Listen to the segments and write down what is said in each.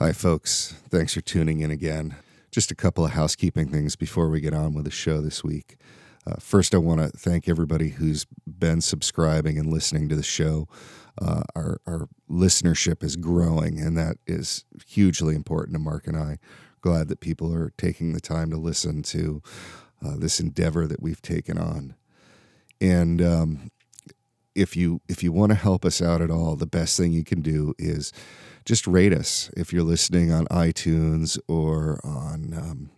Hi, folks. Thanks for tuning in again. Just a couple of housekeeping things before we get on with the show this week. Uh, first, I want to thank everybody who's been subscribing and listening to the show. Uh, our, our listenership is growing, and that is hugely important to Mark and I. Glad that people are taking the time to listen to uh, this endeavor that we've taken on. And um, if you if you want to help us out at all, the best thing you can do is just rate us if you're listening on iTunes or on um,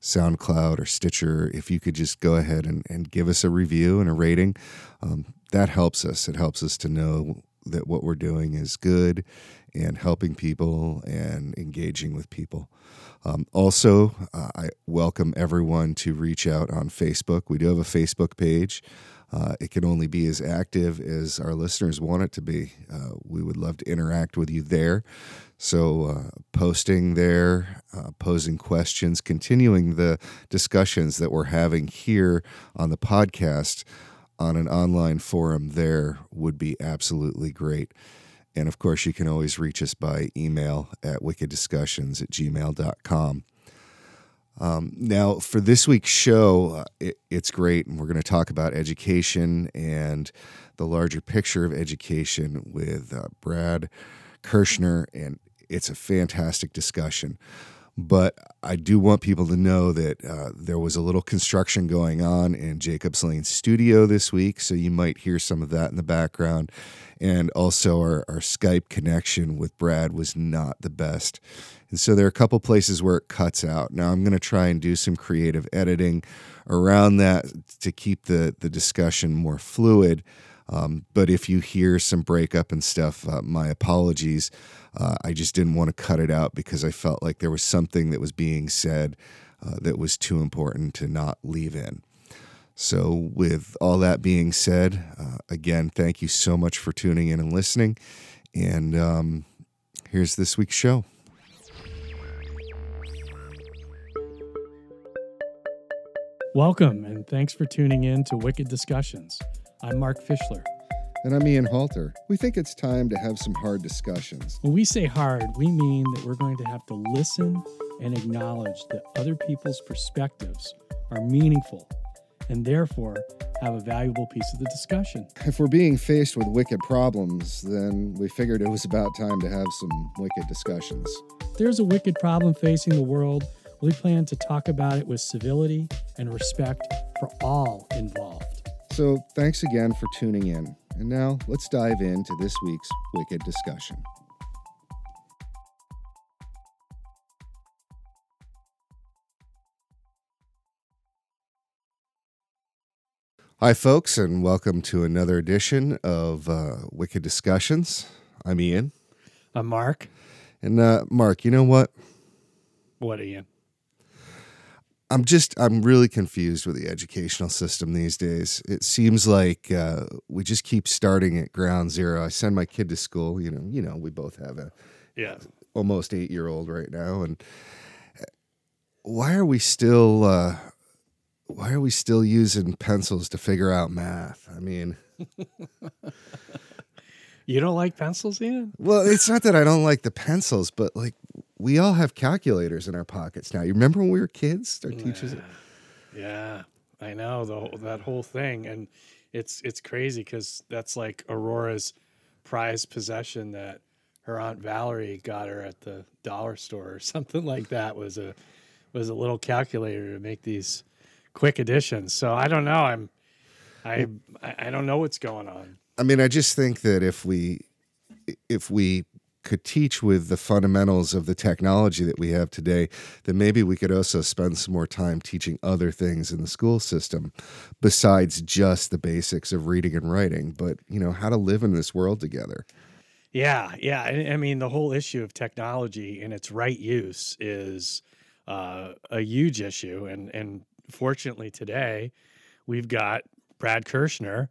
SoundCloud or Stitcher. If you could just go ahead and, and give us a review and a rating, um, that helps us. It helps us to know that what we're doing is good and helping people and engaging with people. Um, also, uh, I welcome everyone to reach out on Facebook. We do have a Facebook page. Uh, it can only be as active as our listeners want it to be. Uh, we would love to interact with you there. So, uh, posting there, uh, posing questions, continuing the discussions that we're having here on the podcast on an online forum there would be absolutely great. And of course, you can always reach us by email at wickeddiscussions at gmail.com. Um, now, for this week's show, uh, it, it's great, and we're going to talk about education and the larger picture of education with uh, Brad Kershner, and it's a fantastic discussion. But I do want people to know that uh, there was a little construction going on in Jacobs Lane studio this week, so you might hear some of that in the background. And also, our, our Skype connection with Brad was not the best. And so there are a couple places where it cuts out. Now I'm going to try and do some creative editing around that to keep the, the discussion more fluid. Um, but if you hear some breakup and stuff, uh, my apologies. Uh, I just didn't want to cut it out because I felt like there was something that was being said uh, that was too important to not leave in. So, with all that being said, uh, again, thank you so much for tuning in and listening. And um, here's this week's show. Welcome, and thanks for tuning in to Wicked Discussions. I'm Mark Fischler. And I'm Ian Halter. We think it's time to have some hard discussions. When we say hard, we mean that we're going to have to listen and acknowledge that other people's perspectives are meaningful and therefore have a valuable piece of the discussion. If we're being faced with wicked problems, then we figured it was about time to have some wicked discussions. There's a wicked problem facing the world. We plan to talk about it with civility and respect for all involved. So, thanks again for tuning in. And now let's dive into this week's Wicked discussion. Hi, folks, and welcome to another edition of uh, Wicked Discussions. I'm Ian. I'm Mark. And uh, Mark, you know what? What, Ian? I'm just I'm really confused with the educational system these days. It seems like uh, we just keep starting at ground zero. I send my kid to school. You know, you know, we both have a yeah almost eight year old right now, and uh, why are we still uh, why are we still using pencils to figure out math? I mean. you don't like pencils, Ian? Well, it's not that I don't like the pencils, but like we all have calculators in our pockets now. You remember when we were kids? Our teachers. Yeah, I know the that whole thing, and it's it's crazy because that's like Aurora's prized possession that her aunt Valerie got her at the dollar store or something like that was a was a little calculator to make these quick additions. So I don't know. I'm I I don't know what's going on. I mean, I just think that if we if we could teach with the fundamentals of the technology that we have today, then maybe we could also spend some more time teaching other things in the school system besides just the basics of reading and writing, but you know, how to live in this world together. Yeah, yeah. I mean, the whole issue of technology and its right use is uh, a huge issue, and and fortunately today we've got Brad Kershner,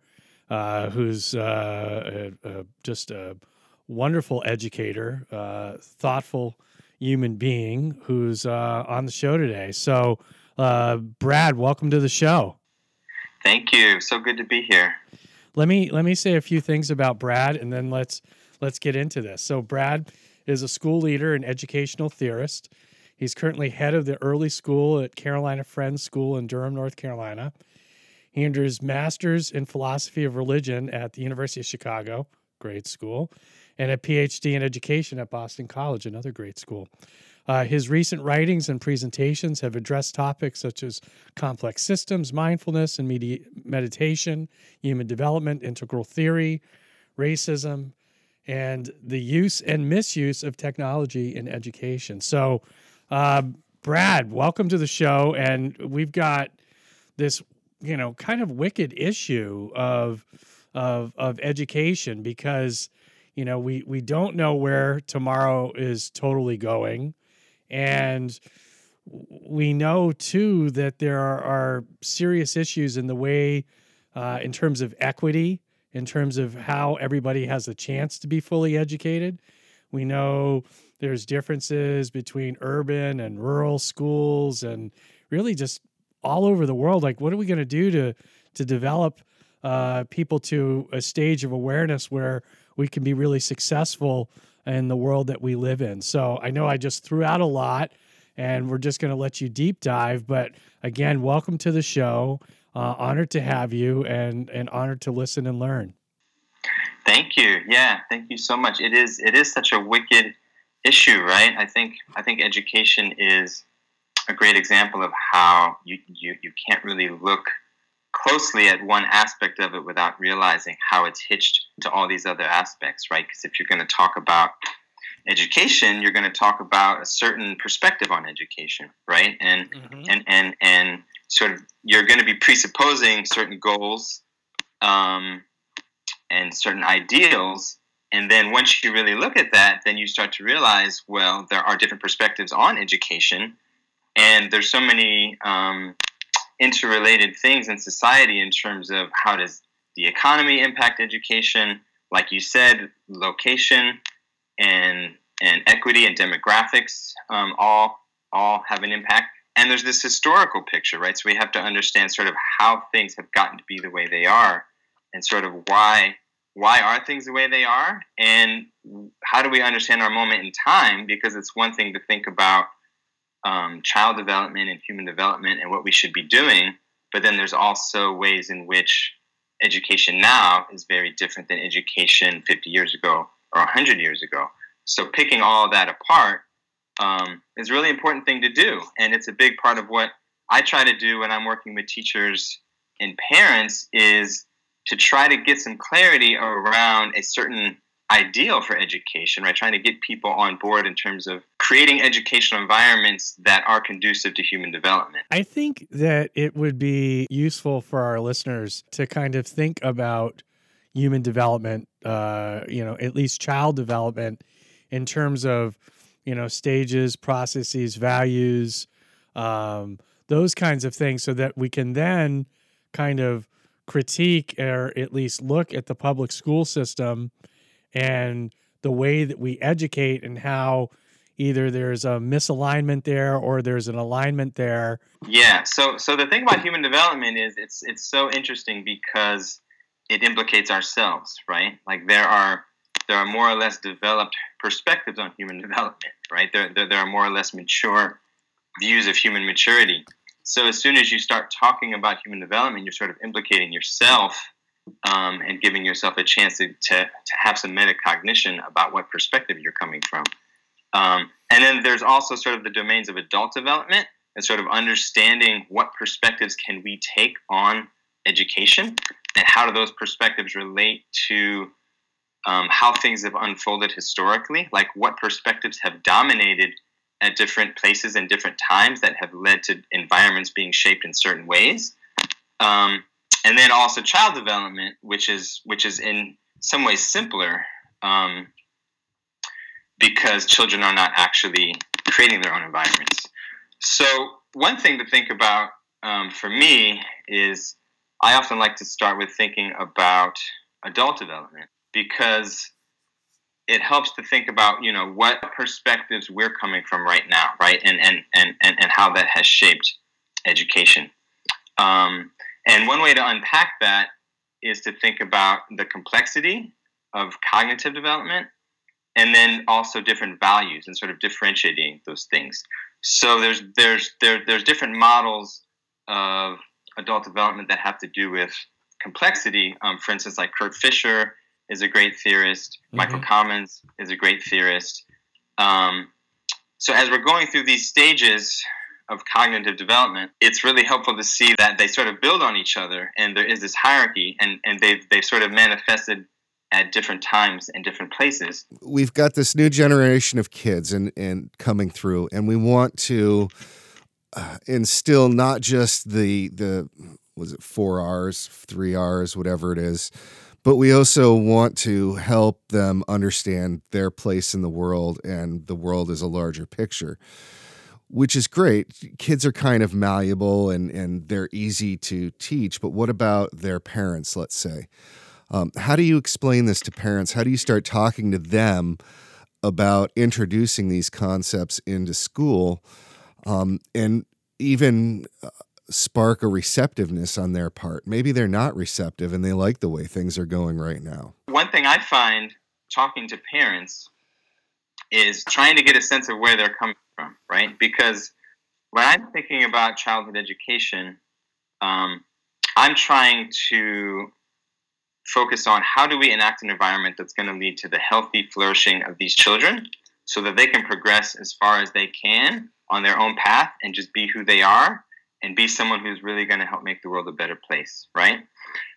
uh, who's uh, a, just a wonderful educator, uh, thoughtful human being who's uh, on the show today. So, uh, Brad, welcome to the show. Thank you. So good to be here. Let me let me say a few things about Brad, and then let's let's get into this. So, Brad is a school leader and educational theorist. He's currently head of the early school at Carolina Friends School in Durham, North Carolina. He earned his master's in philosophy of religion at the University of Chicago, great school, and a PhD in education at Boston College, another great school. Uh, his recent writings and presentations have addressed topics such as complex systems, mindfulness and medi- meditation, human development, integral theory, racism, and the use and misuse of technology in education. So, uh, Brad, welcome to the show. And we've got this you know kind of wicked issue of of of education because you know we we don't know where tomorrow is totally going and we know too that there are, are serious issues in the way uh, in terms of equity in terms of how everybody has a chance to be fully educated we know there's differences between urban and rural schools and really just all over the world. Like, what are we going to do to to develop uh, people to a stage of awareness where we can be really successful in the world that we live in? So I know I just threw out a lot, and we're just going to let you deep dive. But again, welcome to the show. Uh, honored to have you, and and honored to listen and learn. Thank you. Yeah, thank you so much. It is it is such a wicked issue, right? I think I think education is a great example of how you, you, you can't really look closely at one aspect of it without realizing how it's hitched to all these other aspects, right? Because if you're going to talk about education, you're going to talk about a certain perspective on education, right? And mm-hmm. and and and sort of you're going to be presupposing certain goals um, and certain ideals. And then once you really look at that, then you start to realize, well, there are different perspectives on education. And there's so many um, interrelated things in society in terms of how does the economy impact education. Like you said location and and equity and demographics um, all all have an impact. And there's this historical picture right? So we have to understand sort of how things have gotten to be the way they are and sort of why why are things the way they are and how do we understand our moment in time because it's one thing to think about um, child development and human development and what we should be doing. But then there's also ways in which education now is very different than education 50 years ago or 100 years ago. So picking all that apart um, is a really important thing to do. And it's a big part of what I try to do when I'm working with teachers and parents is to try to get some clarity around a certain ideal for education, right? Trying to get people on board in terms of creating educational environments that are conducive to human development. I think that it would be useful for our listeners to kind of think about human development, uh, you know, at least child development in terms of, you know, stages, processes, values, um, those kinds of things, so that we can then kind of critique or at least look at the public school system and the way that we educate and how either there's a misalignment there or there's an alignment there. Yeah. So so the thing about human development is it's it's so interesting because it implicates ourselves, right? Like there are there are more or less developed perspectives on human development, right? There, there, there are more or less mature views of human maturity. So as soon as you start talking about human development, you're sort of implicating yourself um, and giving yourself a chance to, to, to, have some metacognition about what perspective you're coming from. Um, and then there's also sort of the domains of adult development and sort of understanding what perspectives can we take on education and how do those perspectives relate to um, how things have unfolded historically, like what perspectives have dominated at different places and different times that have led to environments being shaped in certain ways. Um, and then also child development, which is which is in some ways simpler um, because children are not actually creating their own environments. So one thing to think about um, for me is I often like to start with thinking about adult development because it helps to think about you know what perspectives we're coming from right now right and and and and, and how that has shaped education um, and one way to unpack that is to think about the complexity of cognitive development and then also different values and sort of differentiating those things. So there's there's there, there's different models of adult development that have to do with complexity. Um, for instance, like Kurt Fischer is a great theorist. Mm-hmm. Michael Commons is a great theorist. Um, so as we're going through these stages of cognitive development, it's really helpful to see that they sort of build on each other, and there is this hierarchy, and and they've they've sort of manifested at different times and different places. We've got this new generation of kids and and coming through, and we want to uh, instill not just the the was it four R's, three R's, whatever it is, but we also want to help them understand their place in the world and the world is a larger picture which is great. Kids are kind of malleable and, and they're easy to teach, but what about their parents, let's say? Um, how do you explain this to parents? How do you start talking to them about introducing these concepts into school um, and even uh, spark a receptiveness on their part? Maybe they're not receptive and they like the way things are going right now. One thing I find talking to parents is trying to get a sense of where they're coming from, right? Because when I'm thinking about childhood education, um, I'm trying to focus on how do we enact an environment that's going to lead to the healthy flourishing of these children so that they can progress as far as they can on their own path and just be who they are and be someone who's really going to help make the world a better place, right?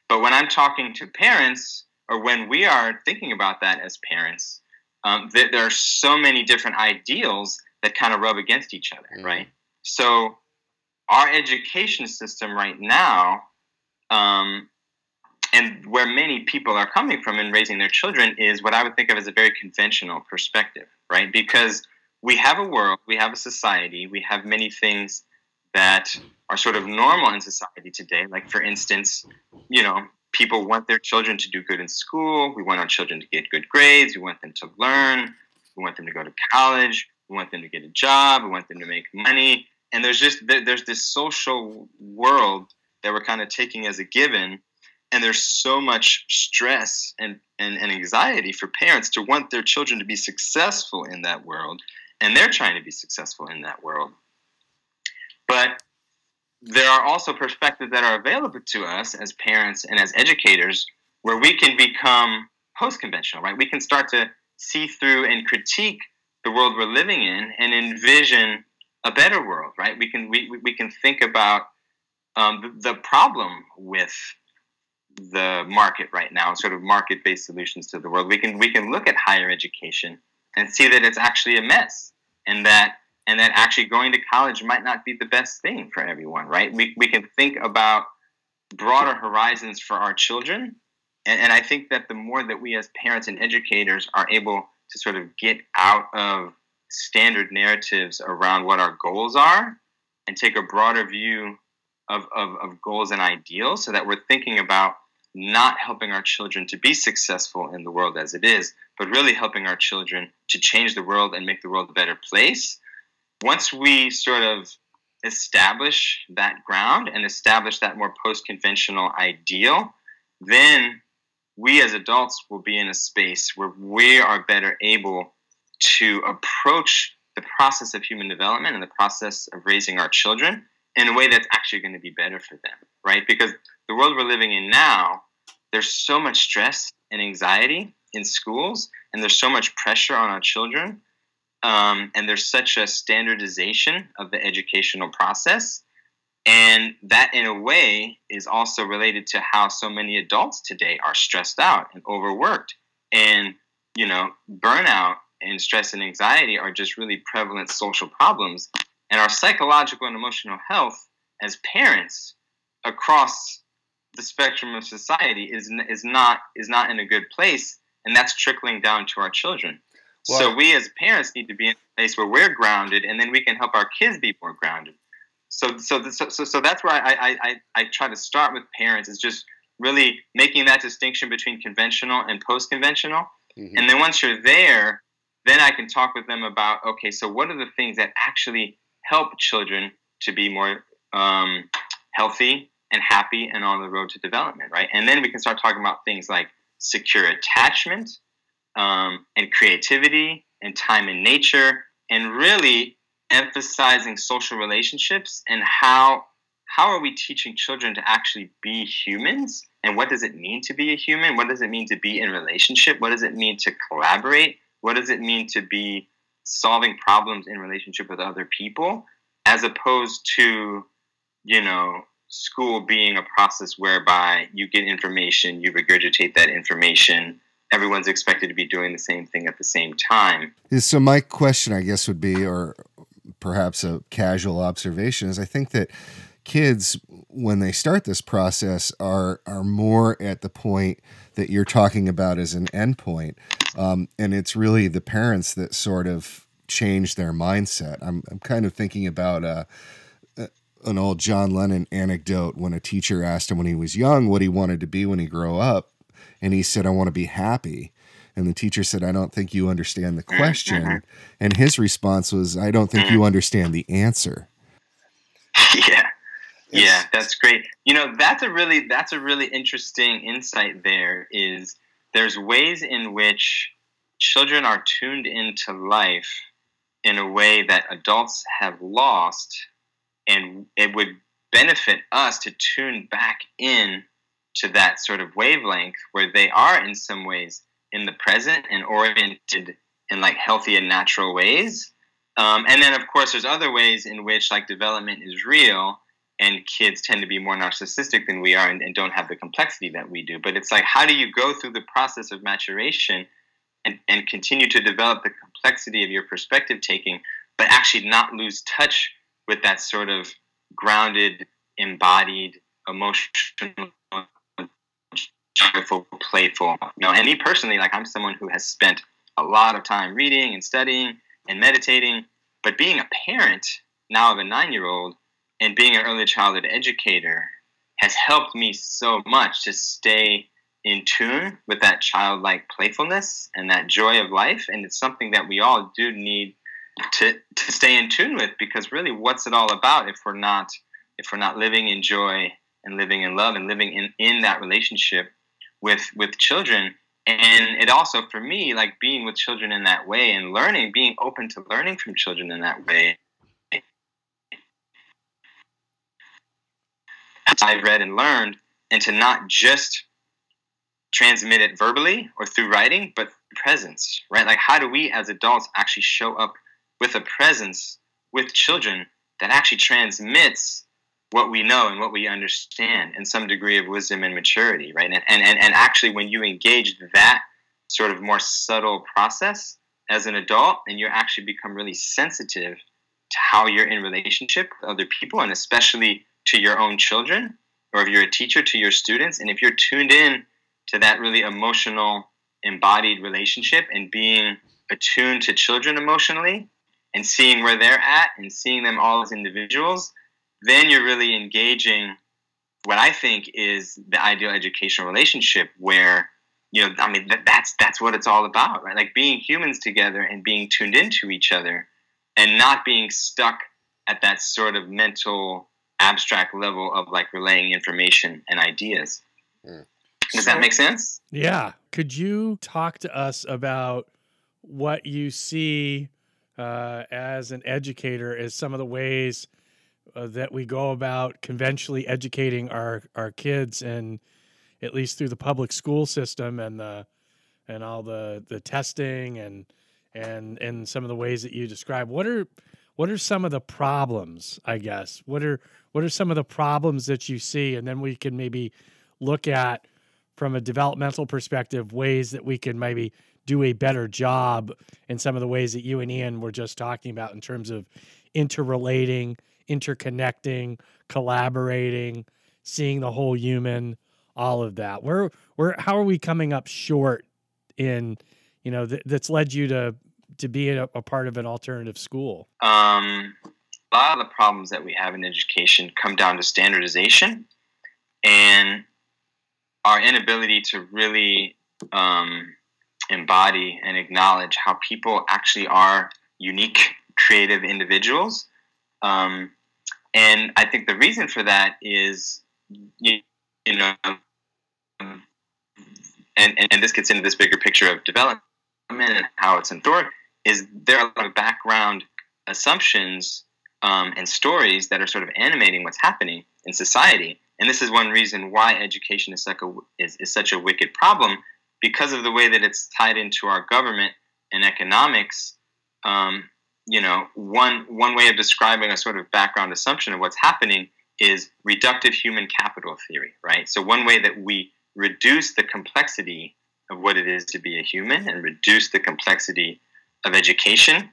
But when I'm talking to parents or when we are thinking about that as parents, um, there, there, are so many different ideals that kind of rub against each other, mm-hmm. right? So our education system right now um, and where many people are coming from in raising their children is what I would think of as a very conventional perspective, right? Because we have a world, we have a society, we have many things that are sort of normal in society today. Like, for instance, you know, people want their children to do good in school. We want our children to get good grades. We want them to learn. We want them to go to college. We want them to get a job. We want them to make money. And there's just there's this social world that we're kind of taking as a given and there's so much stress and, and, and anxiety for parents to want their children to be successful in that world and they're trying to be successful in that world but there are also perspectives that are available to us as parents and as educators where we can become post-conventional right we can start to see through and critique the world we're living in and envision a better world right we can we, we can think about um, the, the problem with the market right now, sort of market-based solutions to the world. We can we can look at higher education and see that it's actually a mess, and that and that actually going to college might not be the best thing for everyone. Right? We we can think about broader horizons for our children, and, and I think that the more that we as parents and educators are able to sort of get out of standard narratives around what our goals are and take a broader view of, of, of goals and ideals so that we're thinking about not helping our children to be successful in the world as it is, but really helping our children to change the world and make the world a better place. Once we sort of establish that ground and establish that more post conventional ideal, then we as adults will be in a space where we are better able to approach the process of human development and the process of raising our children in a way that's actually going to be better for them, right? Because the world we're living in now there's so much stress and anxiety in schools, and there's so much pressure on our children, um, and there's such a standardization of the educational process. And that, in a way, is also related to how so many adults today are stressed out and overworked. And, you know, burnout and stress and anxiety are just really prevalent social problems. And our psychological and emotional health as parents across the spectrum of society is is not is not in a good place, and that's trickling down to our children. Well, so we as parents need to be in a place where we're grounded, and then we can help our kids be more grounded. So so so so, so that's where I, I, I, I try to start with parents is just really making that distinction between conventional and post conventional, mm-hmm. and then once you're there, then I can talk with them about okay, so what are the things that actually help children to be more um, healthy and happy and on the road to development, right? And then we can start talking about things like secure attachment, um, and creativity and time in nature and really emphasizing social relationships and how how are we teaching children to actually be humans? And what does it mean to be a human? What does it mean to be in relationship? What does it mean to collaborate? What does it mean to be solving problems in relationship with other people as opposed to you know school being a process whereby you get information you regurgitate that information everyone's expected to be doing the same thing at the same time. So my question i guess would be or perhaps a casual observation is i think that kids when they start this process are are more at the point that you're talking about as an endpoint. Um, and it's really the parents that sort of change their mindset. I'm, I'm kind of thinking about uh, an old john lennon anecdote when a teacher asked him when he was young what he wanted to be when he grew up and he said i want to be happy and the teacher said i don't think you understand the mm-hmm. question and his response was i don't think you mm. understand the answer yeah yeah, that's great. You know, that's a really that's a really interesting insight there is there's ways in which children are tuned into life in a way that adults have lost and it would benefit us to tune back in to that sort of wavelength where they are in some ways in the present and oriented in like healthy and natural ways um, and then of course there's other ways in which like development is real and kids tend to be more narcissistic than we are and, and, don't have the complexity that we do. But it's like, how do you go through the process of maturation and, and continue to develop the complexity of your perspective taking, but actually not lose touch with that sort of grounded, embodied, emotional, joyful, playful. You know, and me personally, like I'm someone who has spent a lot of time reading and studying and meditating, but being a parent now of a nine year old, and being an early childhood educator has helped me so much to stay in tune with that childlike playfulness and that joy of life. And it's something that we all do need to, to stay in tune with because really what's it all about if we're not if we're not living in joy and living in love and living in, in that relationship with with children and it also for me like being with children in that way and learning being open to learning from children in that way I've read and learned, and to not just transmit it verbally or through writing, but presence, right? Like, how do we as adults actually show up with a presence with children that actually transmits what we know and what we understand and some degree of wisdom and maturity, right? And, and, and actually, when you engage that sort of more subtle process as an adult, and you actually become really sensitive to how you're in relationship with other people, and especially to your own children, or if you're a teacher to your students, and if you're tuned in to that really emotional, embodied relationship and being attuned to children emotionally and seeing where they're at and seeing them all as individuals, then you're really engaging what I think is the ideal educational relationship where you know I mean that, that's that's what it's all about right like being humans together and being tuned into each other and not being stuck at that sort of mental abstract level of like relaying information and ideas. Mm. Does so, that make sense? Yeah. Could you talk to us about what you see uh, as an educator as some of the ways uh, that we go about conventionally educating our, our kids and at least through the public school system and the and all the the testing and and and some of the ways that you describe what are what are some of the problems i guess? What are what are some of the problems that you see? And then we can maybe look at from a developmental perspective ways that we can maybe do a better job in some of the ways that you and Ian were just talking about in terms of interrelating, interconnecting, collaborating, seeing the whole human, all of that. Where where how are we coming up short in you know th- that's led you to to be a, a part of an alternative school? Um, a lot of the problems that we have in education come down to standardization and our inability to really um, embody and acknowledge how people actually are unique, creative individuals. Um, and I think the reason for that is, you, you know, and, and, and this gets into this bigger picture of development and how it's enforced is there are a lot of background assumptions um, and stories that are sort of animating what's happening in society. And this is one reason why education is such a, is, is such a wicked problem because of the way that it's tied into our government and economics. Um, you know, one one way of describing a sort of background assumption of what's happening is reductive human capital theory, right? So one way that we reduce the complexity of what it is to be a human and reduce the complexity of education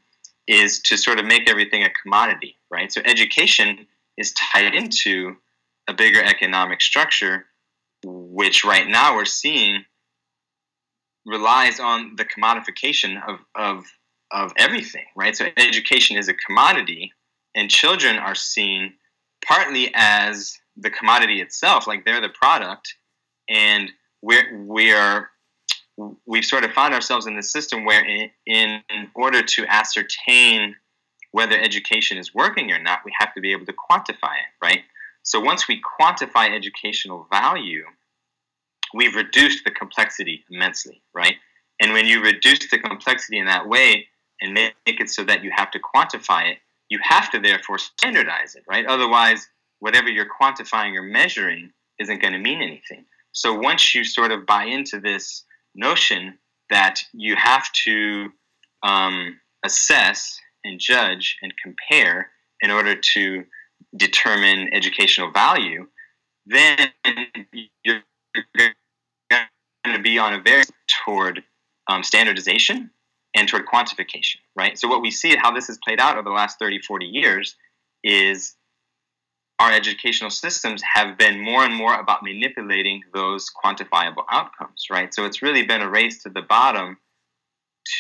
is to sort of make everything a commodity, right? So education is tied into a bigger economic structure, which right now we're seeing relies on the commodification of, of, of everything, right? So education is a commodity, and children are seen partly as the commodity itself, like they're the product, and we're we are we've sort of found ourselves in this system where, in, in order to ascertain whether education is working or not, we have to be able to quantify it, right? So once we quantify educational value, we've reduced the complexity immensely, right? And when you reduce the complexity in that way and make it so that you have to quantify it, you have to therefore standardize it, right? Otherwise, whatever you're quantifying or measuring isn't going to mean anything. So once you sort of buy into this notion that you have to um, assess and judge and compare in order to determine educational value, then you're going to be on a very toward um, standardization and toward quantification, right? So what we see how this has played out over the last 30, 40 years is our educational systems have been more and more about manipulating those quantifiable outcomes, right? So it's really been a race to the bottom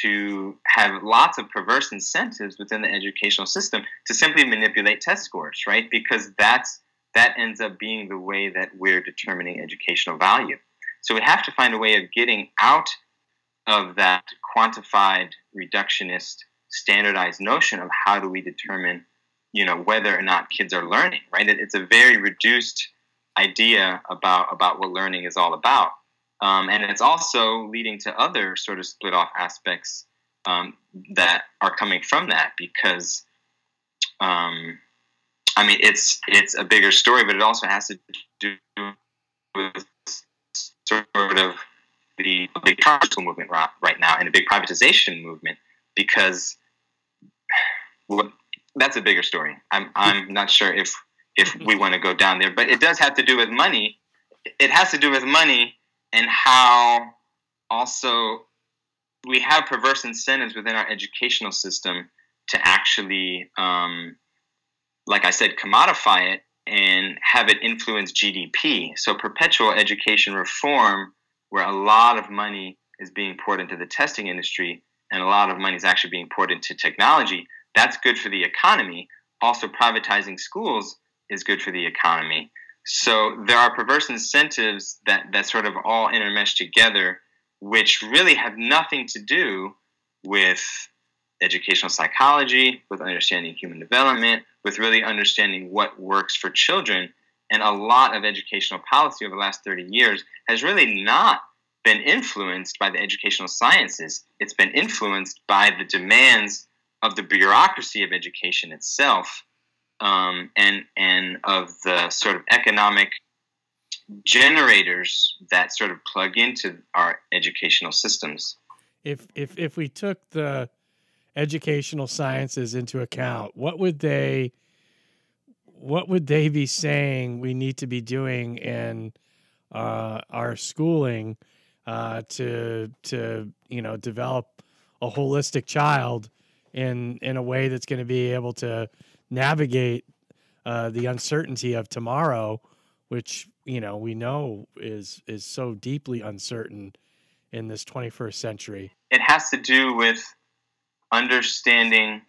to have lots of perverse incentives within the educational system to simply manipulate test scores, right? Because that's that ends up being the way that we're determining educational value. So we have to find a way of getting out of that quantified, reductionist, standardized notion of how do we determine, you know, whether or not kids are learning, right? it's a very reduced idea about about what learning is all about, um, and it's also leading to other sort of split off aspects um, that are coming from that because. Um, I mean, it's it's a bigger story, but it also has to do with sort of the big commercial movement right now and a big privatization movement because well, that's a bigger story. I'm I'm not sure if if we want to go down there, but it does have to do with money. It has to do with money and how also we have perverse incentives within our educational system to actually, um, like I said, commodify it and have it influence GDP. So perpetual education reform where a lot of money is being poured into the testing industry and a lot of money is actually being poured into technology, that's good for the economy. Also, privatizing schools is good for the economy. So there are perverse incentives that, that sort of all intermesh together, which really have nothing to do with educational psychology, with understanding human development, with really understanding what works for children and a lot of educational policy over the last 30 years has really not been influenced by the educational sciences. It's been influenced by the demands of the bureaucracy of education itself um, and, and of the sort of economic generators that sort of plug into our educational systems. If, if, if we took the educational sciences into account, what would they what would they be saying we need to be doing in uh, our schooling uh, to to you know develop a holistic child in in a way that's going to be able to navigate uh, the uncertainty of tomorrow, which you know we know is is so deeply uncertain in this 21st century. It has to do with understanding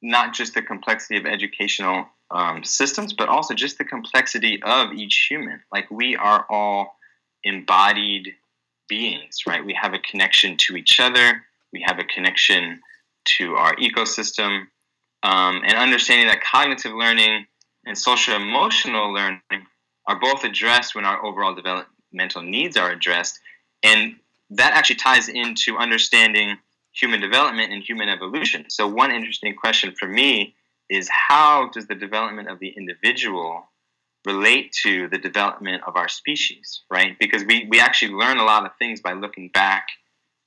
not just the complexity of educational um, systems, but also just the complexity of each human. Like we are all embodied beings, right? We have a connection to each other, we have a connection to our ecosystem, um, and understanding that cognitive learning and social emotional learning are both addressed when our overall developmental needs are addressed. And that actually ties into understanding human development and human evolution. So, one interesting question for me is how does the development of the individual relate to the development of our species, right? Because we, we actually learn a lot of things by looking back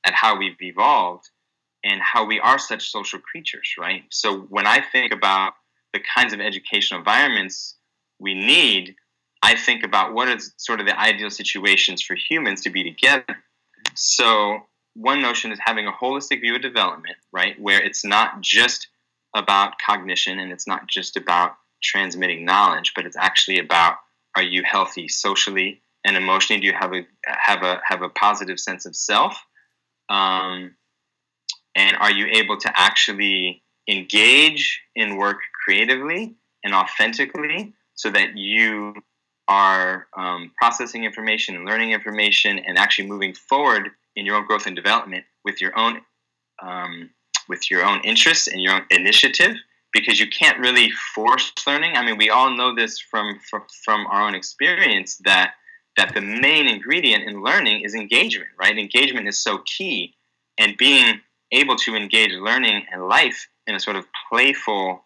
at how we've evolved and how we are such social creatures, right? So, when I think about the kinds of educational environments we need, I think about what is sort of the ideal situations for humans to be together. So, one notion is having a holistic view of development, right, where it's not just about cognition and it's not just about transmitting knowledge, but it's actually about are you healthy socially and emotionally? Do you have a have a have a positive sense of self? Um, and are you able to actually engage in work creatively and authentically so that you are um, processing information and learning information and actually moving forward in your own growth and development with your own um, with your own interests and your own initiative because you can't really force learning. I mean, we all know this from from, from our own experience that that the main ingredient in learning is engagement, right? Engagement is so key, and being able to engage learning and life in a sort of playful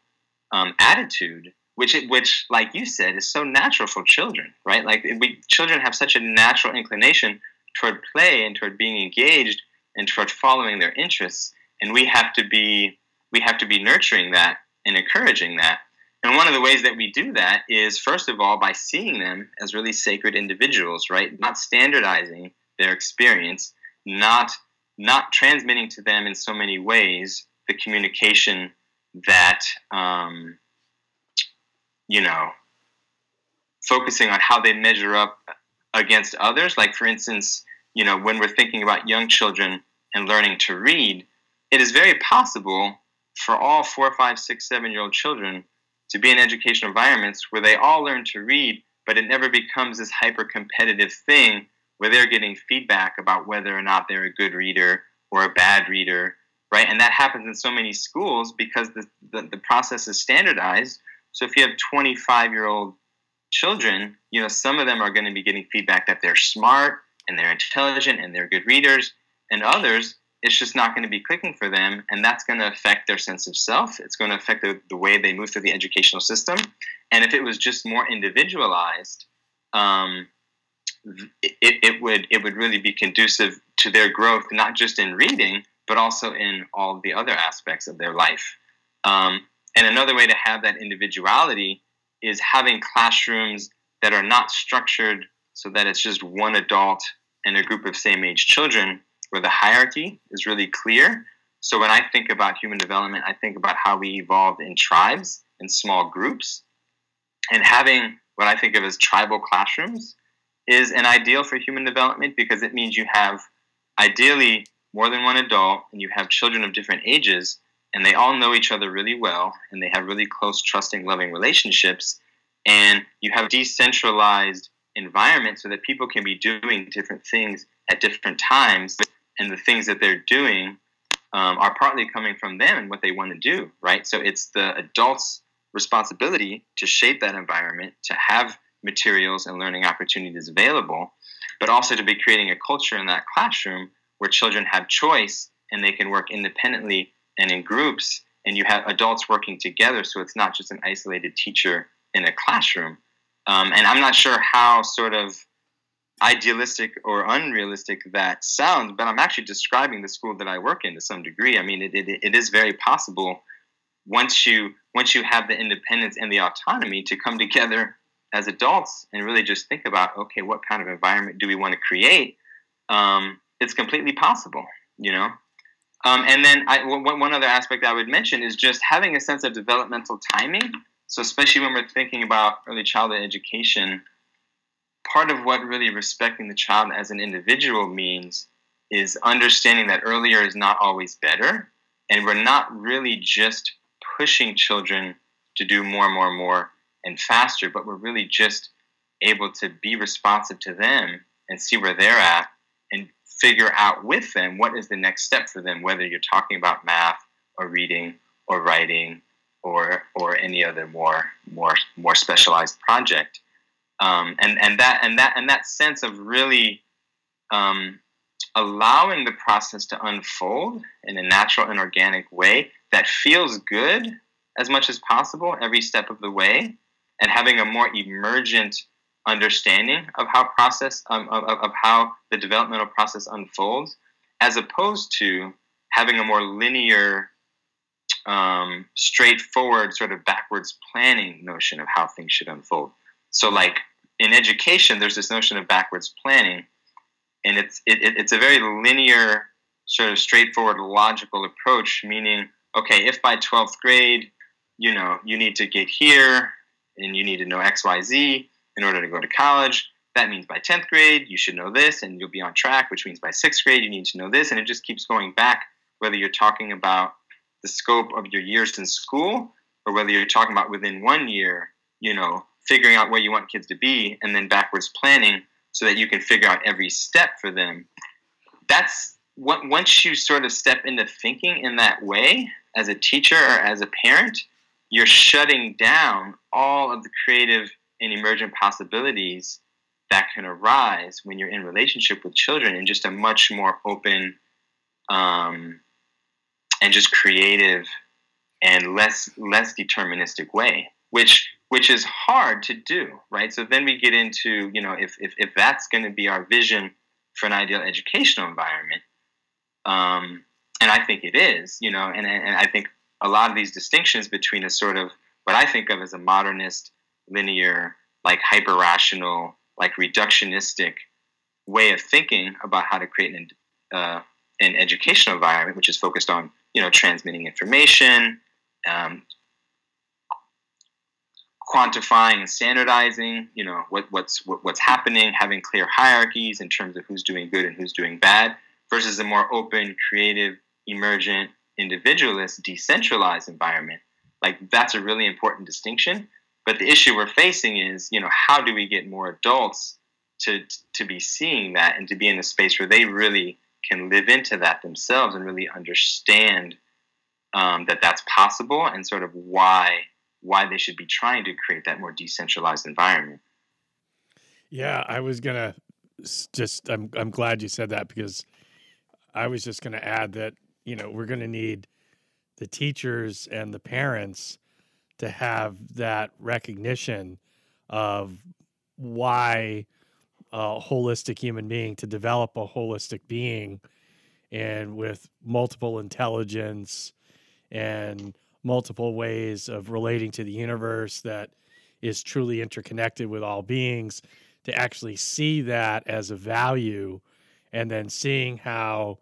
um, attitude, which it, which, like you said, is so natural for children, right? Like we children have such a natural inclination toward play and toward being engaged and toward following their interests, and we have to be we have to be nurturing that and encouraging that. And one of the ways that we do that is, first of all, by seeing them as really sacred individuals, right? Not standardizing their experience, not not transmitting to them in so many ways the communication that um, you know focusing on how they measure up against others like for instance you know when we're thinking about young children and learning to read it is very possible for all four five six seven year old children to be in educational environments where they all learn to read but it never becomes this hyper competitive thing where they're getting feedback about whether or not they're a good reader or a bad reader, right? And that happens in so many schools because the, the, the process is standardized. So if you have 25 year old children, you know, some of them are going to be getting feedback that they're smart and they're intelligent and they're good readers, and others, it's just not going to be clicking for them, and that's going to affect their sense of self. It's going to affect the, the way they move through the educational system. And if it was just more individualized, um, it, it would it would really be conducive to their growth, not just in reading, but also in all the other aspects of their life. Um, and another way to have that individuality is having classrooms that are not structured so that it's just one adult and a group of same age children, where the hierarchy is really clear. So when I think about human development, I think about how we evolved in tribes and small groups, and having what I think of as tribal classrooms is an ideal for human development because it means you have ideally more than one adult and you have children of different ages and they all know each other really well and they have really close trusting loving relationships and you have decentralized environment so that people can be doing different things at different times and the things that they're doing um, are partly coming from them and what they want to do right so it's the adults responsibility to shape that environment to have materials and learning opportunities available, but also to be creating a culture in that classroom where children have choice and they can work independently and in groups, and you have adults working together, so it's not just an isolated teacher in a classroom. Um, and I'm not sure how sort of idealistic or unrealistic that sounds, but I'm actually describing the school that I work in to some degree. I mean, it, it, it is very possible once you once you have the independence and the autonomy to come together as adults and really just think about okay what kind of environment do we want to create um, it's completely possible you know um, and then I, w- one other aspect i would mention is just having a sense of developmental timing so especially when we're thinking about early childhood education part of what really respecting the child as an individual means is understanding that earlier is not always better and we're not really just pushing children to do more and more and more and faster, but we're really just able to be responsive to them and see where they're at and figure out with them what is the next step for them, whether you're talking about math or reading or writing or or any other more more more specialized project. Um, and and that and that and that sense of really um, allowing the process to unfold in a natural and organic way that feels good as much as possible every step of the way, and having a more emergent understanding of how process um, of, of how the developmental process unfolds, as opposed to having a more linear, um, straightforward, sort of backwards planning notion of how things should unfold. So, like in education, there's this notion of backwards planning, and it's it, it's a very linear, sort of straightforward, logical approach. Meaning, okay, if by twelfth grade, you know, you need to get here, and you need to know X, Y, Z in order to go to college. That means by 10th grade, you should know this and you'll be on track, which means by sixth grade, you need to know this. And it just keeps going back, whether you're talking about the scope of your years in school or whether you're talking about within one year, you know, figuring out where you want kids to be and then backwards planning so that you can figure out every step for them. That's what once you sort of step into thinking in that way as a teacher or as a parent, you're shutting down all of the creative and emergent possibilities that can arise when you're in relationship with children in just a much more open um, and just creative and less less deterministic way which which is hard to do right? So then we get into you know if if, if that's going to be our vision for an ideal educational environment um, and i think it is you know and, and i think a lot of these distinctions between a sort of what i think of as a modernist linear like hyper rational like reductionistic way of thinking about how to create an, uh, an educational environment, which is focused on you know transmitting information, um, quantifying and standardizing, you know what, what's what, what's happening, having clear hierarchies in terms of who's doing good and who's doing bad, versus a more open, creative, emergent, individualist, decentralized environment. Like that's a really important distinction but the issue we're facing is, you know, how do we get more adults to to be seeing that and to be in a space where they really can live into that themselves and really understand um, that that's possible and sort of why why they should be trying to create that more decentralized environment. Yeah, I was gonna just I'm I'm glad you said that because I was just gonna add that you know we're gonna need the teachers and the parents to have that recognition of why a holistic human being to develop a holistic being and with multiple intelligence and multiple ways of relating to the universe that is truly interconnected with all beings to actually see that as a value and then seeing how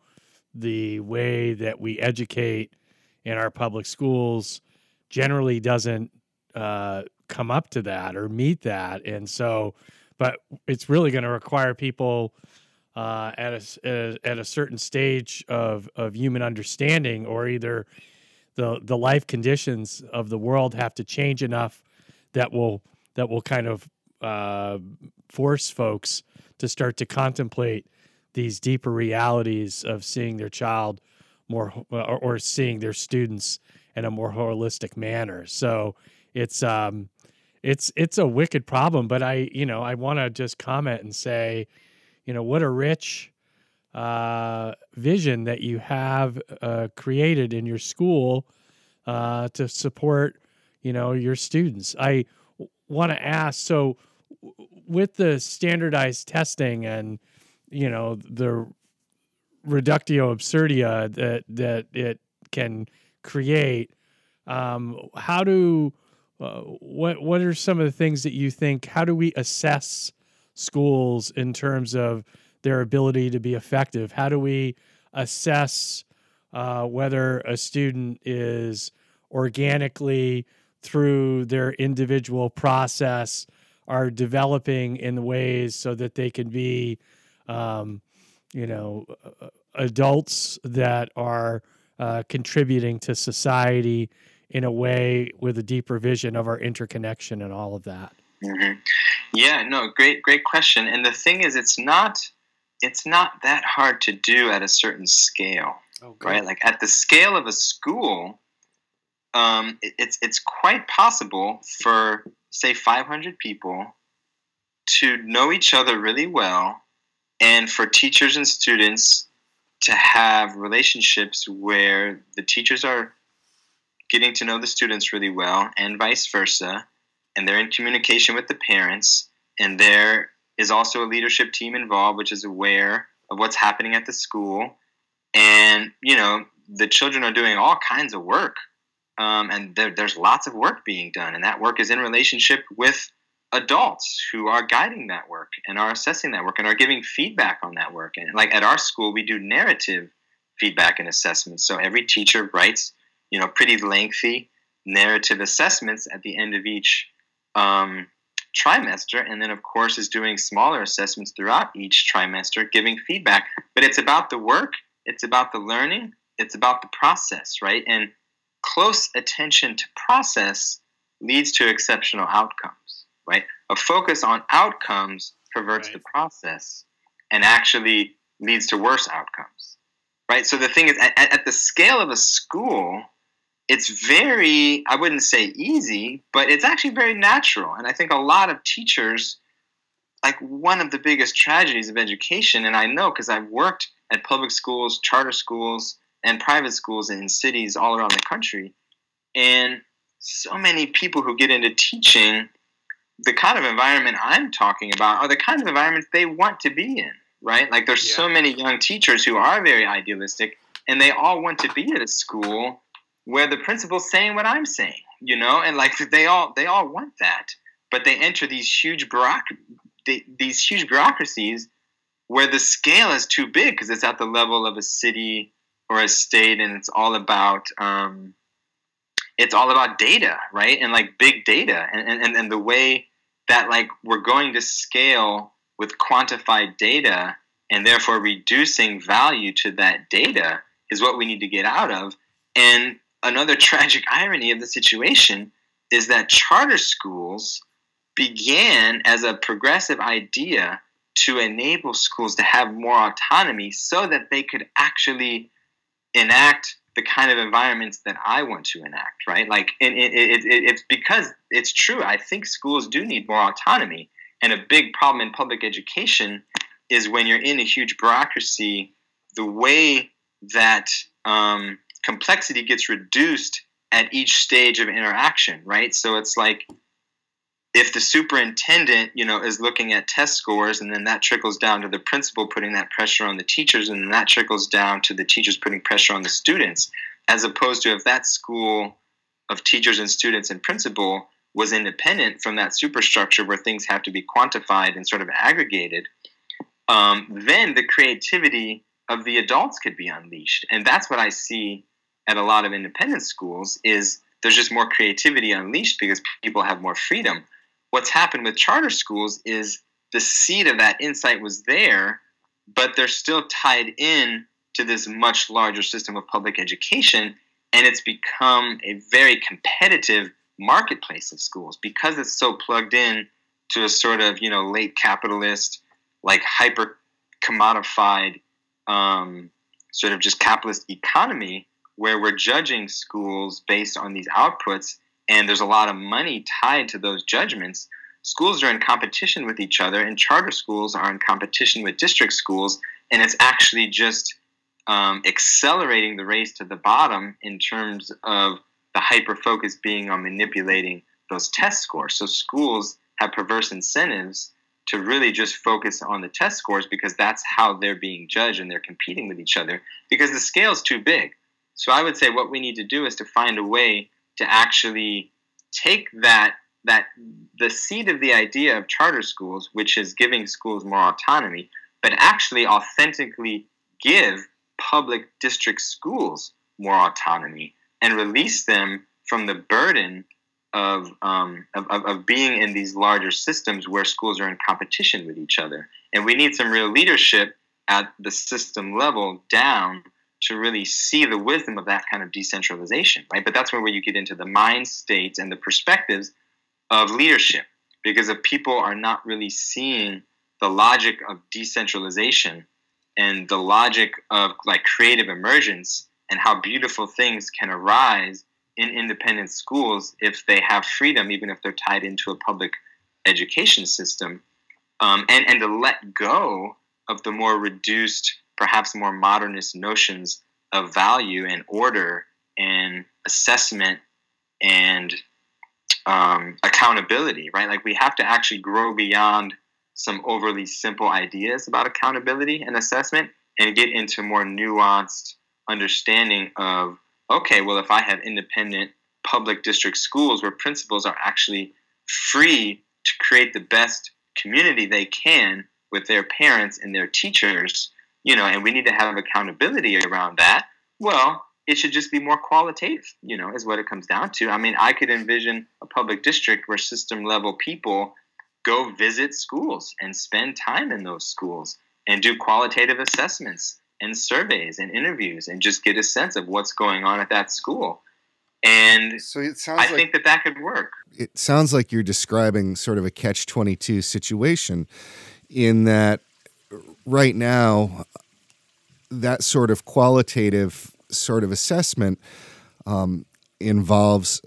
the way that we educate in our public schools generally doesn't uh, come up to that or meet that. And so, but it's really going to require people uh, at a at a certain stage of of human understanding, or either the the life conditions of the world have to change enough that will that will kind of uh, force folks to start to contemplate these deeper realities of seeing their child more or, or seeing their students in a more holistic manner. So it's um it's it's a wicked problem, but I you know I want to just comment and say, you know, what a rich uh, vision that you have uh, created in your school uh, to support you know your students. I want to ask so with the standardized testing and you know the reductio absurdia that that it can create. Um, how do uh, what what are some of the things that you think? How do we assess schools in terms of their ability to be effective? How do we assess uh, whether a student is organically through their individual process are developing in ways so that they can be, um, you know, adults that are uh, contributing to society in a way with a deeper vision of our interconnection and all of that? Mm-hmm. Yeah, no, great, great question. And the thing is, it's not, it's not that hard to do at a certain scale, oh, right? Like at the scale of a school, um, it, it's it's quite possible for say 500 people to know each other really well and for teachers and students to have relationships where the teachers are getting to know the students really well and vice versa and they're in communication with the parents and there is also a leadership team involved which is aware of what's happening at the school. And you know the children are doing all kinds of work. Um, and there, there's lots of work being done. And that work is in relationship with adults who are guiding that work and are assessing that work and are giving feedback on that work. And like at our school we do narrative feedback and assessments. So every teacher writes you know pretty lengthy narrative assessments at the end of each um, trimester and then of course is doing smaller assessments throughout each trimester giving feedback. But it's about the work it's about the learning it's about the process right? And close attention to process leads to exceptional outcomes right? A focus on outcomes perverts right. the process and actually leads to worse outcomes right? So the thing is at, at the scale of a school it's very i wouldn't say easy but it's actually very natural and i think a lot of teachers like one of the biggest tragedies of education and i know because i've worked at public schools charter schools and private schools in cities all around the country and so many people who get into teaching the kind of environment i'm talking about are the kind of environments they want to be in right like there's yeah. so many young teachers who are very idealistic and they all want to be at a school where the principal's saying what I'm saying, you know, and like they all they all want that, but they enter these huge bureauc- these huge bureaucracies where the scale is too big because it's at the level of a city or a state, and it's all about um, it's all about data, right? And like big data, and and and the way that like we're going to scale with quantified data and therefore reducing value to that data is what we need to get out of. And another tragic irony of the situation is that charter schools began as a progressive idea to enable schools to have more autonomy so that they could actually enact the kind of environments that I want to enact, right? Like, it, it, it, it's because it's true. I think schools do need more autonomy. And a big problem in public education is when you're in a huge bureaucracy, the way that um, complexity gets reduced at each stage of interaction, right? So it's like if the superintendent, you know, is looking at test scores and then that trickles down to the principal putting that pressure on the teachers and that trickles down to the teachers putting pressure on the students, as opposed to if that school of teachers and students and principal was independent from that superstructure where things have to be quantified and sort of aggregated, um, then the creativity of the adults could be unleashed. And that's what I see at a lot of independent schools is there's just more creativity unleashed because people have more freedom. What's happened with charter schools is the seed of that insight was there, but they're still tied in to this much larger system of public education, and it's become a very competitive marketplace of schools because it's so plugged in to a sort of you know late capitalist, like hyper commodified, um, sort of just capitalist economy where we're judging schools based on these outputs and there's a lot of money tied to those judgments. Schools are in competition with each other and charter schools are in competition with district schools and it's actually just um, accelerating the race to the bottom in terms of the hyper focus being on manipulating those test scores. So schools have perverse incentives to really just focus on the test scores because that's how they're being judged and they're competing with each other because the scale's too big so I would say what we need to do is to find a way to actually take that that the seed of the idea of charter schools, which is giving schools more autonomy, but actually authentically give public district schools more autonomy and release them from the burden of, um, of, of, being in these larger systems where schools are in competition with each other. And we need some real leadership at the system level down to really see the wisdom of that kind of decentralization, right? But that's where you get into the mind states and the perspectives of leadership, because if people are not really seeing the logic of decentralization and the logic of like creative emergence and how beautiful things can arise in independent schools if they have freedom, even if they're tied into a public education system, um, and and to let go of the more reduced, perhaps more modernist notions of value and order and assessment and um, accountability, right? Like we have to actually grow beyond some overly simple ideas about accountability and assessment and get into more nuanced understanding of okay, well, if I have independent public district schools where principals are actually free to create the best community they can with their parents and their teachers, you know, and we need to have accountability around that. Well, it should just be more qualitative, you know, is what it comes down to. I mean, I could envision a public district where system level people go visit schools and spend time in those schools and do qualitative assessments and surveys and interviews and just get a sense of what's going on at that school. And so it sounds I like, think that that could work. It sounds like you're describing sort of a catch 22 situation in that right now, that sort of qualitative sort of assessment um, involves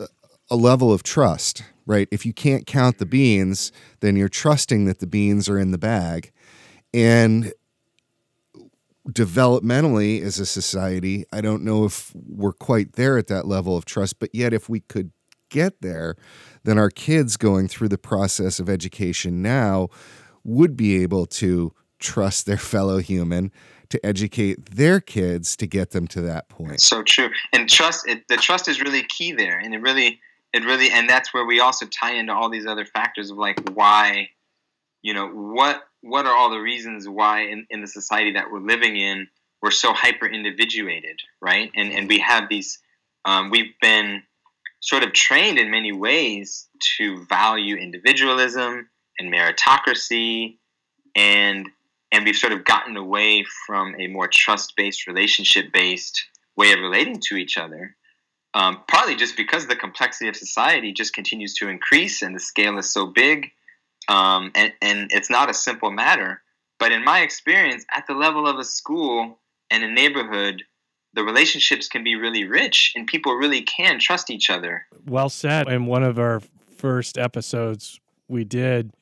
a level of trust, right? If you can't count the beans, then you're trusting that the beans are in the bag. And developmentally as a society, I don't know if we're quite there at that level of trust, but yet if we could get there, then our kids going through the process of education now would be able to trust their fellow human to educate their kids to get them to that point. So true. And trust it, the trust is really key there and it really it really and that's where we also tie into all these other factors of like why you know what what are all the reasons why in, in the society that we're living in we're so hyper individuated right and and we have these um, we've been sort of trained in many ways to value individualism and meritocracy and and we've sort of gotten away from a more trust-based relationship-based way of relating to each other um, partly just because the complexity of society just continues to increase and the scale is so big um, and, and it's not a simple matter. But in my experience, at the level of a school and a neighborhood, the relationships can be really rich and people really can trust each other. Well said. In one of our first episodes we did,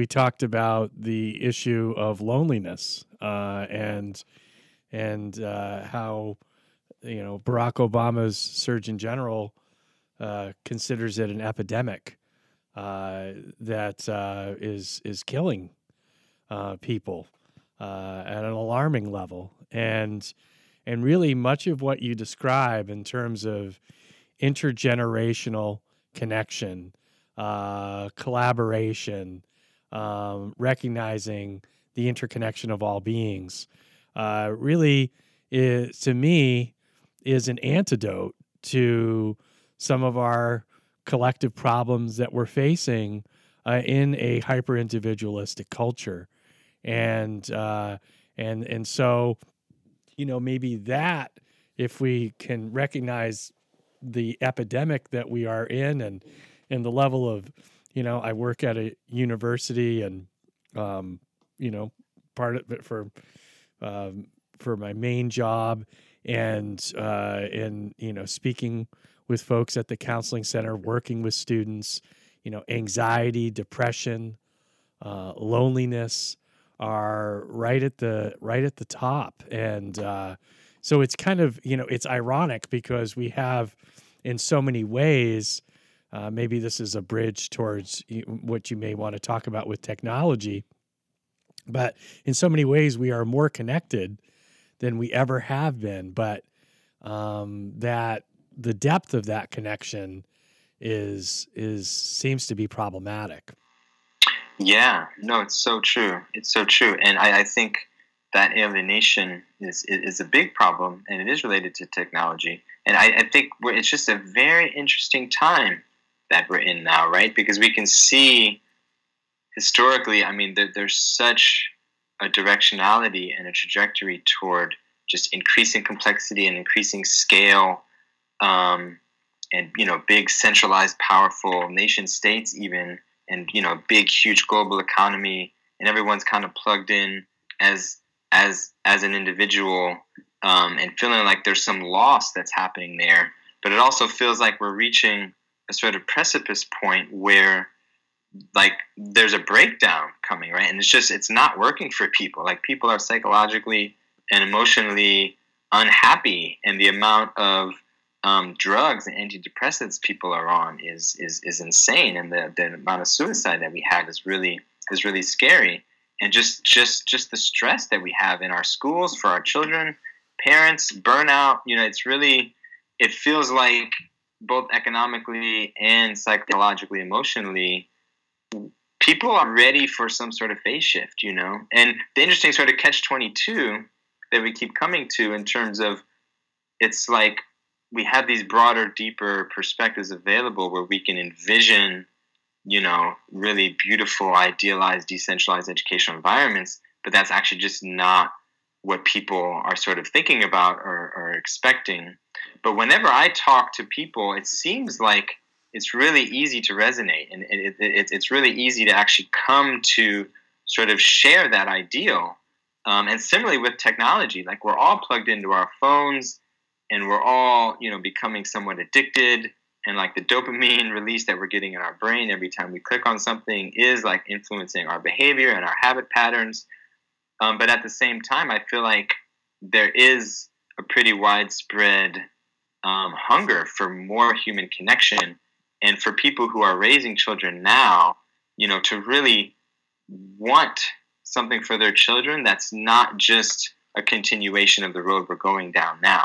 we talked about the issue of loneliness uh, and and uh, how you know Barack Obama's Surgeon General uh, considers it an epidemic uh, that uh, is is killing uh, people at an alarming level, and and really much of what you describe in terms of intergenerational connection, collaboration, um, recognizing the interconnection of all beings, uh, really is to me is an antidote to some of our collective problems that we're facing uh, in a hyper individualistic culture, and uh, and and so, you know, maybe that if we can recognize the epidemic that we are in and and the level of, you know, I work at a university and, um, you know, part of it for um, for my main job and uh, and you know speaking with folks at the counseling center, working with students. You know, anxiety, depression, uh, loneliness are right at the right at the top, and uh, so it's kind of you know it's ironic because we have in so many ways. Uh, maybe this is a bridge towards what you may want to talk about with technology. But in so many ways, we are more connected than we ever have been. But um, that the depth of that connection is is seems to be problematic. Yeah, no, it's so true. It's so true, and I, I think that alienation is is a big problem, and it is related to technology. And I, I think it's just a very interesting time that we're in now, right? Because we can see historically, I mean, that there's such a directionality and a trajectory toward just increasing complexity and increasing scale um, and you know big centralized powerful nation states even and you know big huge global economy and everyone's kind of plugged in as as as an individual um, and feeling like there's some loss that's happening there but it also feels like we're reaching a sort of precipice point where like there's a breakdown coming, right? And it's just it's not working for people. Like people are psychologically and emotionally unhappy, and the amount of um, drugs and antidepressants people are on is is, is insane, and the, the amount of suicide that we have is really is really scary. And just just just the stress that we have in our schools for our children, parents, burnout. You know, it's really it feels like both economically and psychologically, emotionally, people are ready for some sort of phase shift, you know? And the interesting sort of catch 22 that we keep coming to in terms of it's like we have these broader, deeper perspectives available where we can envision, you know, really beautiful, idealized, decentralized educational environments, but that's actually just not what people are sort of thinking about or, or expecting. But whenever I talk to people, it seems like it's really easy to resonate and it, it, it's really easy to actually come to sort of share that ideal. Um, and similarly with technology, like we're all plugged into our phones and we're all, you know, becoming somewhat addicted. And like the dopamine release that we're getting in our brain every time we click on something is like influencing our behavior and our habit patterns. Um, but at the same time, I feel like there is a pretty widespread um, hunger for more human connection and for people who are raising children now, you know, to really want something for their children that's not just a continuation of the road we're going down now.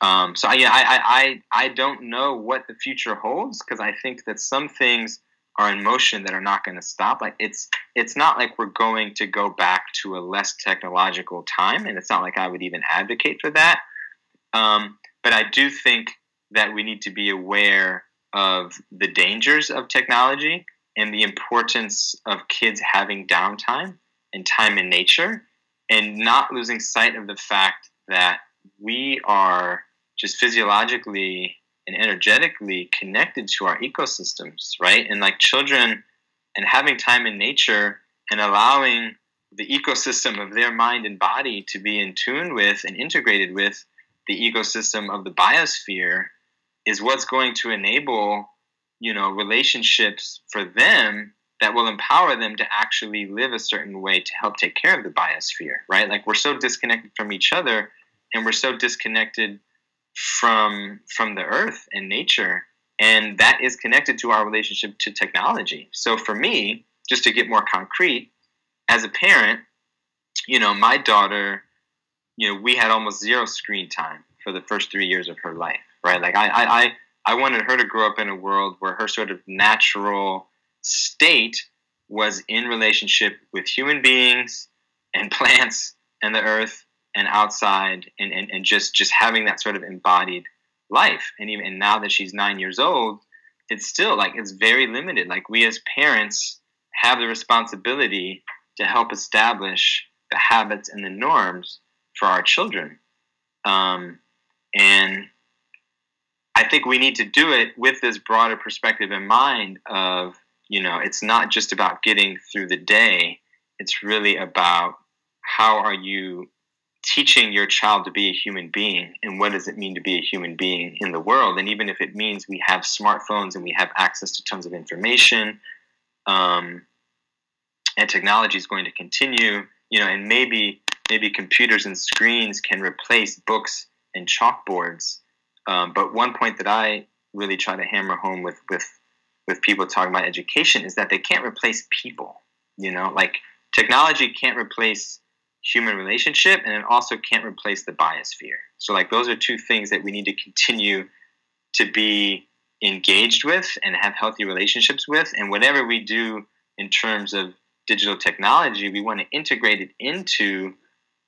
Um, so I, I, I, I don't know what the future holds because I think that some things are in motion that are not going to stop. Like it's, it's not like we're going to go back to a less technological time, and it's not like I would even advocate for that. Um, but I do think that we need to be aware of the dangers of technology and the importance of kids having downtime and time in nature and not losing sight of the fact that we are just physiologically and energetically connected to our ecosystems, right? And like children and having time in nature and allowing the ecosystem of their mind and body to be in tune with and integrated with the ecosystem of the biosphere is what's going to enable you know relationships for them that will empower them to actually live a certain way to help take care of the biosphere right like we're so disconnected from each other and we're so disconnected from from the earth and nature. And that is connected to our relationship to technology. So for me just to get more concrete as a parent you know my daughter you know we had almost zero screen time for the first three years of her life right? Like I, I, I wanted her to grow up in a world where her sort of natural state was in relationship with human beings and plants and the earth and outside and, and, and just, just having that sort of embodied life. And even and now that she's nine years old, it's still like it's very limited. Like we as parents have the responsibility to help establish the habits and the norms for our children. Um, and I think we need to do it with this broader perspective in mind of, you know, it's not just about getting through the day. It's really about how are you teaching your child to be a human being and what does it mean to be a human being in the world and even if it means we have smartphones and we have access to tons of information um, and technology is going to continue you know and maybe maybe computers and screens can replace books and chalkboards um, but one point that I really try to hammer home with with with people talking about education is that they can't replace people. You know, like technology can't replace human relationship, and it also can't replace the biosphere. So, like, those are two things that we need to continue to be engaged with and have healthy relationships with. And whatever we do in terms of digital technology, we want to integrate it into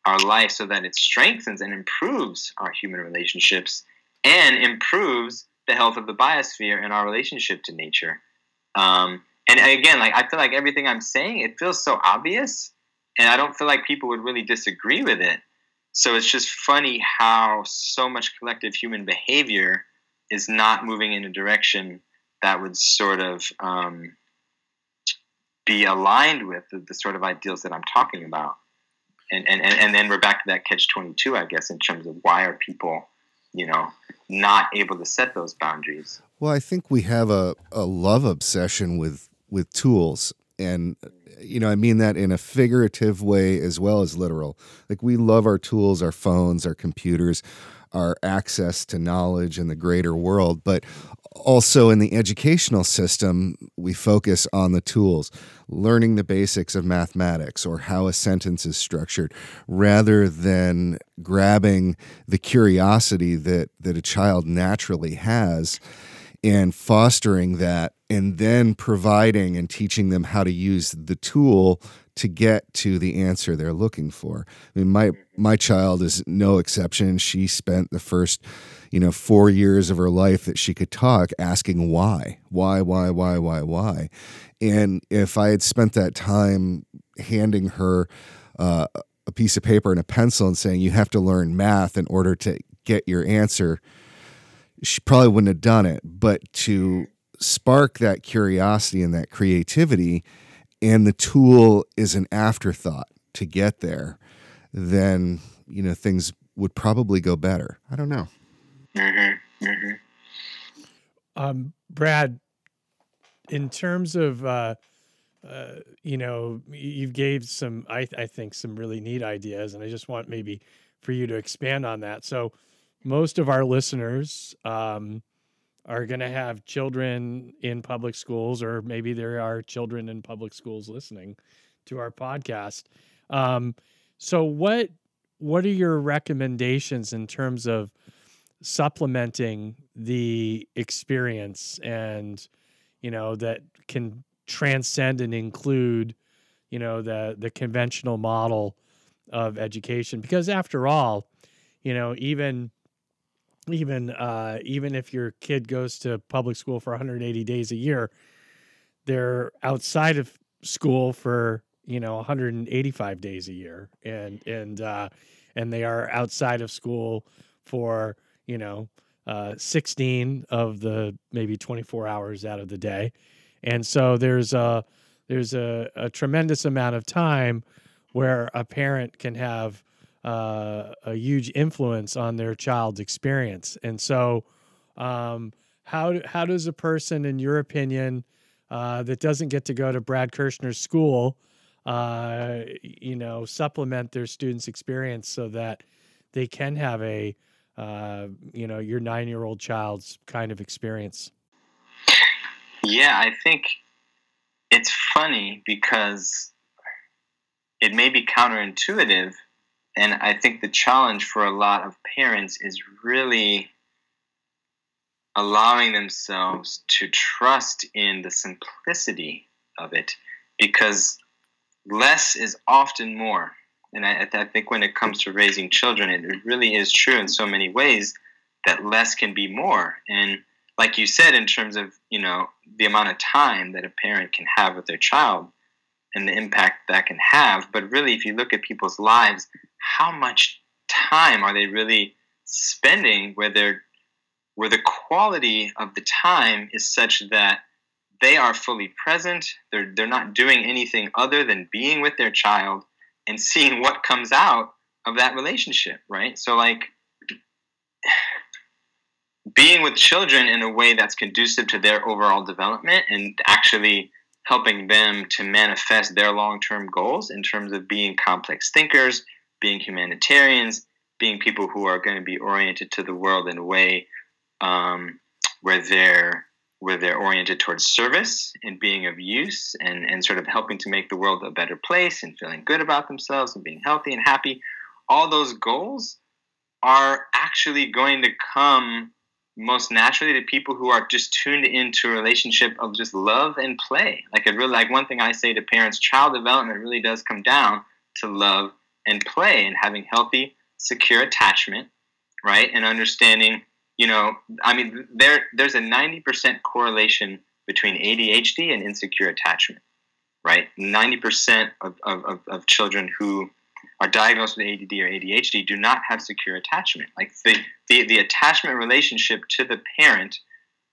our life so that it strengthens and improves our human relationships and improves the health of the biosphere and our relationship to nature. Um, and again, like I feel like everything I'm saying, it feels so obvious, and I don't feel like people would really disagree with it. So it's just funny how so much collective human behavior is not moving in a direction that would sort of um, be aligned with the, the, sort of ideals that I'm talking about. And, and, and then we're back to that catch 22, I guess, in terms of why are people you know, not able to set those boundaries. Well, I think we have a, a love obsession with with tools and you know i mean that in a figurative way as well as literal. Like we love our tools our phones our computers our access to knowledge in the greater world but also in the educational system we focus on the tools learning the basics of mathematics or how a sentence is structured rather than grabbing the curiosity that that a child naturally has and fostering that and then providing and teaching them how to use the tool to get to the answer they're looking for. I mean my my child is no exception. She spent the first, you know, 4 years of her life that she could talk asking why. Why why why why why. And if I had spent that time handing her uh, a piece of paper and a pencil and saying you have to learn math in order to get your answer, she probably wouldn't have done it. But to spark that curiosity and that creativity, and the tool is an afterthought to get there, then you know things would probably go better. I don't know. Mm-hmm. Mm-hmm. Um, Brad, in terms of uh, uh, you know, you gave some, I, I think, some really neat ideas, and I just want maybe for you to expand on that. So, most of our listeners um, are going to have children in public schools, or maybe there are children in public schools listening to our podcast. Um, so, what what are your recommendations in terms of supplementing the experience and you know that can transcend and include you know the the conventional model of education because after all you know even even uh, even if your kid goes to public school for 180 days a year, they're outside of school for you know 185 days a year, and and uh, and they are outside of school for you know uh, 16 of the maybe 24 hours out of the day, and so there's a there's a, a tremendous amount of time where a parent can have uh, a huge influence on their child's experience. And so, um, how how does a person, in your opinion, uh, that doesn't get to go to Brad Kershner's school, uh, you know, supplement their students' experience so that they can have a, uh, you know, your nine year old child's kind of experience? Yeah, I think it's funny because it may be counterintuitive and I think the challenge for a lot of parents is really allowing themselves to trust in the simplicity of it because less is often more. And I, I, think when it comes to raising children, it really is true in so many ways that less can be more. And like you said, in terms of you know the amount of time that a parent can have with their child and the impact that can have, but really, if you look at people's lives, how much time are they really spending where they're where the quality of the time is such that they are fully present they're they're not doing anything other than being with their child and seeing what comes out of that relationship right? So like being with children in a way that's conducive to their overall development and actually helping them to manifest their long-term goals in terms of being complex thinkers being humanitarians, being people who are going to be oriented to the world in a way um, where they're where they're oriented towards service and being of use and, and sort of helping to make the world a better place and feeling good about themselves and being healthy and happy, all those goals are actually going to come most naturally to people who are just tuned into a relationship of just love and play. Like it really like one thing I say to parents, child development really does come down to love and play and having healthy, secure attachment, right? And understanding, you know, I mean, there there's a 90% correlation between ADHD and insecure attachment, right? 90% of, of, of children who are diagnosed with ADD or ADHD do not have secure attachment. Like the, the, the attachment relationship to the parent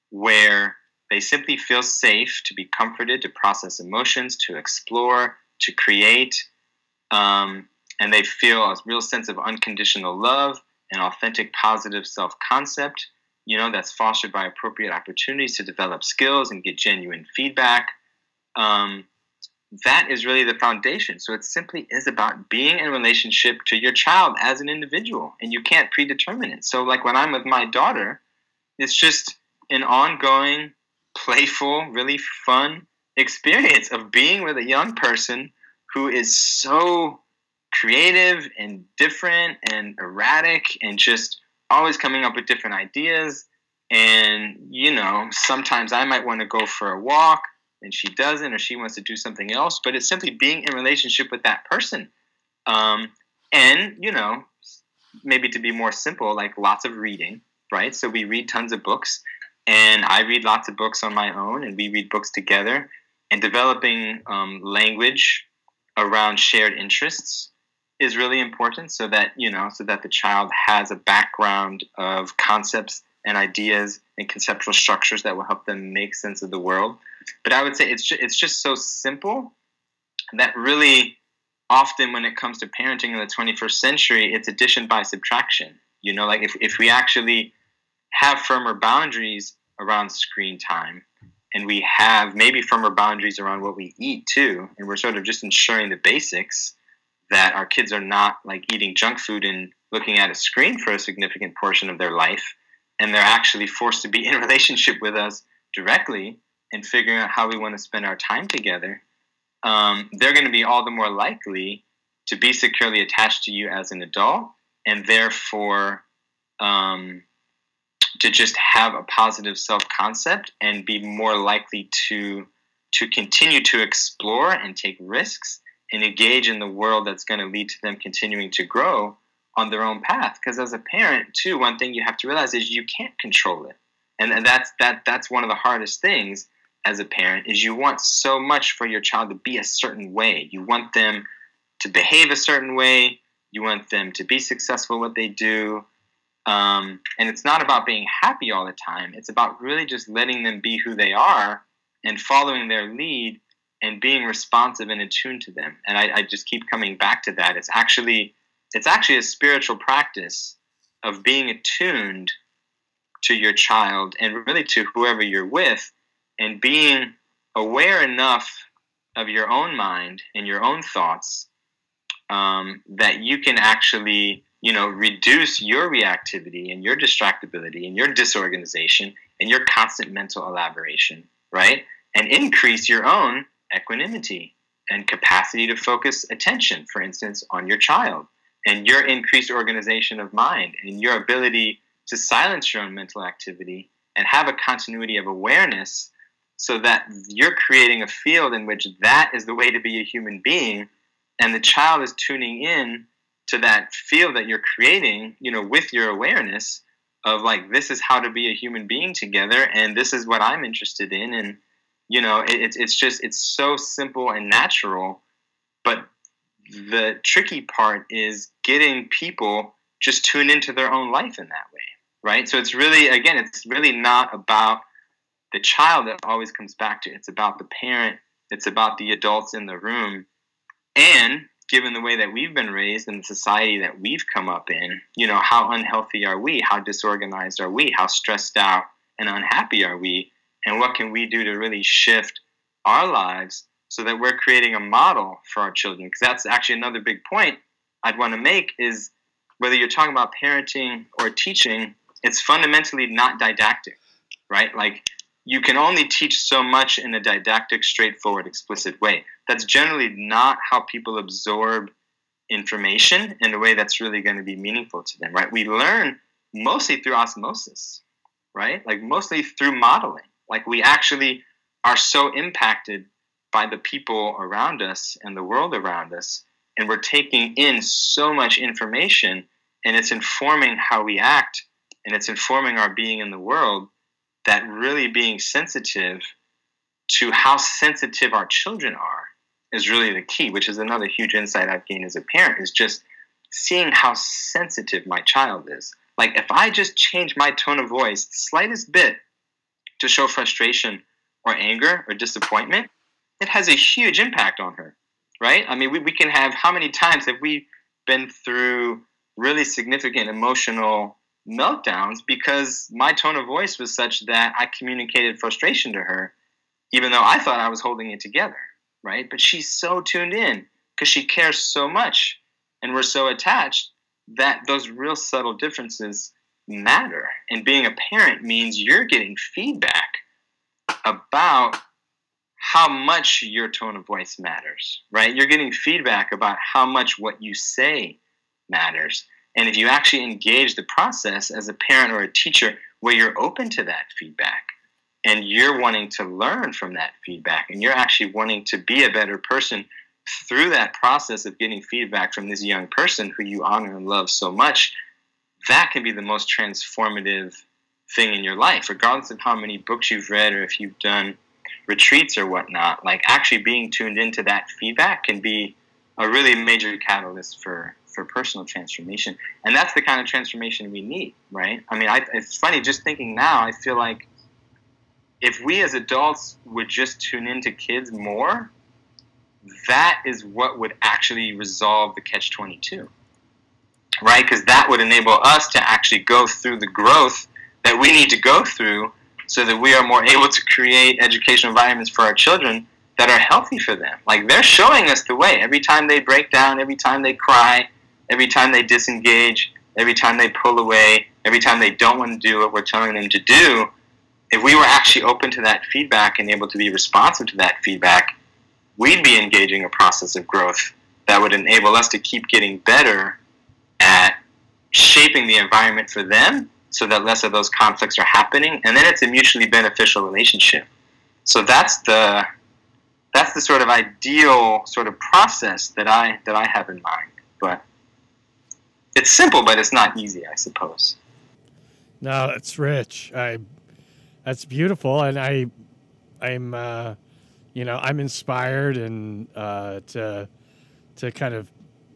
where they simply feel safe to be comforted, to process emotions, to explore, to create, um, and they feel a real sense of unconditional love and authentic positive self concept, you know, that's fostered by appropriate opportunities to develop skills and get genuine feedback. um, that is really the foundation. So it simply is about being in relationship to your child as an individual, and you can't predetermine it. So, like when I'm with my daughter, it's just an ongoing, playful, really fun experience of being with a young person who is so creative and different and erratic and just always coming up with different ideas. And, you know, sometimes I might want to go for a walk and she doesn't, or she wants to do something else, but it's simply being in relationship with that person. Um, and, you know, maybe to be more simple, like lots of reading, right? So we read tons of books, and I read lots of books on my own, and we read books together, and developing um, language around shared interests is really important so that you know so that the child has a background of concepts and ideas and conceptual structures that will help them make sense of the world. But i would say it's just, it's just so simple that really often when it comes to parenting in the 21st century it's addition by subtraction. You know like if, if we actually have firmer boundaries around screen time and we have maybe firmer boundaries around what we eat too and we're sort of just ensuring the basics that our kids are not like eating junk food and looking at a screen for a significant portion of their life and they're actually forced to be in relationship with us directly and figuring out how we want to spend our time together um, they're going to be all the more likely to be securely attached to you as an adult and therefore um, to just have a positive self-concept and be more likely to to continue to explore and take risks and engage in the world that's going to lead to them continuing to grow on their own path. Because as a parent too one thing you have to realize is you can't control it. And, that's that that's one of the hardest things as a parent is you want so much for your child to be a certain way. You want them to behave a certain way. You want them to be successful what they do. Um, and it's not about being happy all the time. It's about really just letting them be who they are and following their lead and being responsive and attuned to them. And I, I just keep coming back to that. It's actually it's actually a spiritual practice of being attuned to your child and really to whoever you're with and being aware enough of your own mind and your own thoughts um, that you can actually you know, reduce your reactivity and your distractibility and your disorganization and your constant mental elaboration, right? And increase your own equanimity and capacity to focus attention, for instance, on your child and your increased organization of mind and your ability to silence your own mental activity and have a continuity of awareness so that you're creating a field in which that is the way to be a human being and the child is tuning in to that field that you're creating, you know, with your awareness of like this is how to be a human being together, and this is what I'm interested in, and you know, it, it's it's just it's so simple and natural, but the tricky part is getting people just tune into their own life in that way, right? So it's really again, it's really not about the child that always comes back to. It's about the parent. It's about the adults in the room, and given the way that we've been raised and the society that we've come up in, you know, how unhealthy are we? How disorganized are we? How stressed out and unhappy are we? And what can we do to really shift our lives so that we're creating a model for our children? Because that's actually another big point I'd want to make is whether you're talking about parenting or teaching, it's fundamentally not didactic, right? Like you can only teach so much in a didactic, straightforward, explicit way. That's generally not how people absorb information in a way that's really going to be meaningful to them, right? We learn mostly through osmosis, right? Like mostly through modeling. Like we actually are so impacted by the people around us and the world around us, and we're taking in so much information, and it's informing how we act, and it's informing our being in the world that really being sensitive to how sensitive our children are is really the key, which is another huge insight I've gained as a parent is just seeing how sensitive my child is. Like if I just change my tone of voice the slightest bit to show frustration or anger or disappointment, it has a huge impact on her, right? I mean, we, we can have how many times have we been through really significant emotional meltdowns because my tone of voice was such that I communicated frustration to her even though I thought I was holding it together, right? But she's so tuned in because she cares so much and we're so attached that those real subtle differences matter. And being a parent means you're getting feedback about how much your tone of voice matters, right? You're getting feedback about how much what you say matters. And if you actually engage the process as a parent or a teacher where you're open to that feedback and you're wanting to learn from that feedback and you're actually wanting to be a better person through that process of getting feedback from this young person who you honor and love so much, that can be the most transformative thing in your life, regardless of how many books you've read or if you've done retreats or whatnot, like actually being tuned into that feedback can be a really major catalyst for for personal transformation, and that's the kind of transformation we need, right? I mean, I, it's funny just thinking now. I feel like if we as adults would just tune into kids more, that is what would actually resolve the catch twenty two, right? Because that would enable us to actually go through the growth that we need to go through so that we are more able to create educational environments for our children that are healthy for them. Like they're showing us the way. Every time they break down, every time they cry, every time they disengage, every time they pull away, every time they don't want to do what we're telling them to do, if we were actually open to that feedback and able to be responsive to that feedback, we'd be engaging a process of growth that would enable us to keep getting better at shaping the environment for them so that less of those conflicts are happening. And then it's a mutually beneficial relationship. So that's the that's the sort of ideal sort of process that i that i have in mind. But it's simple but it's not easy i suppose. No it's rich. I that's beautiful. And i i'm uh you know i'm inspired and uh to to kind of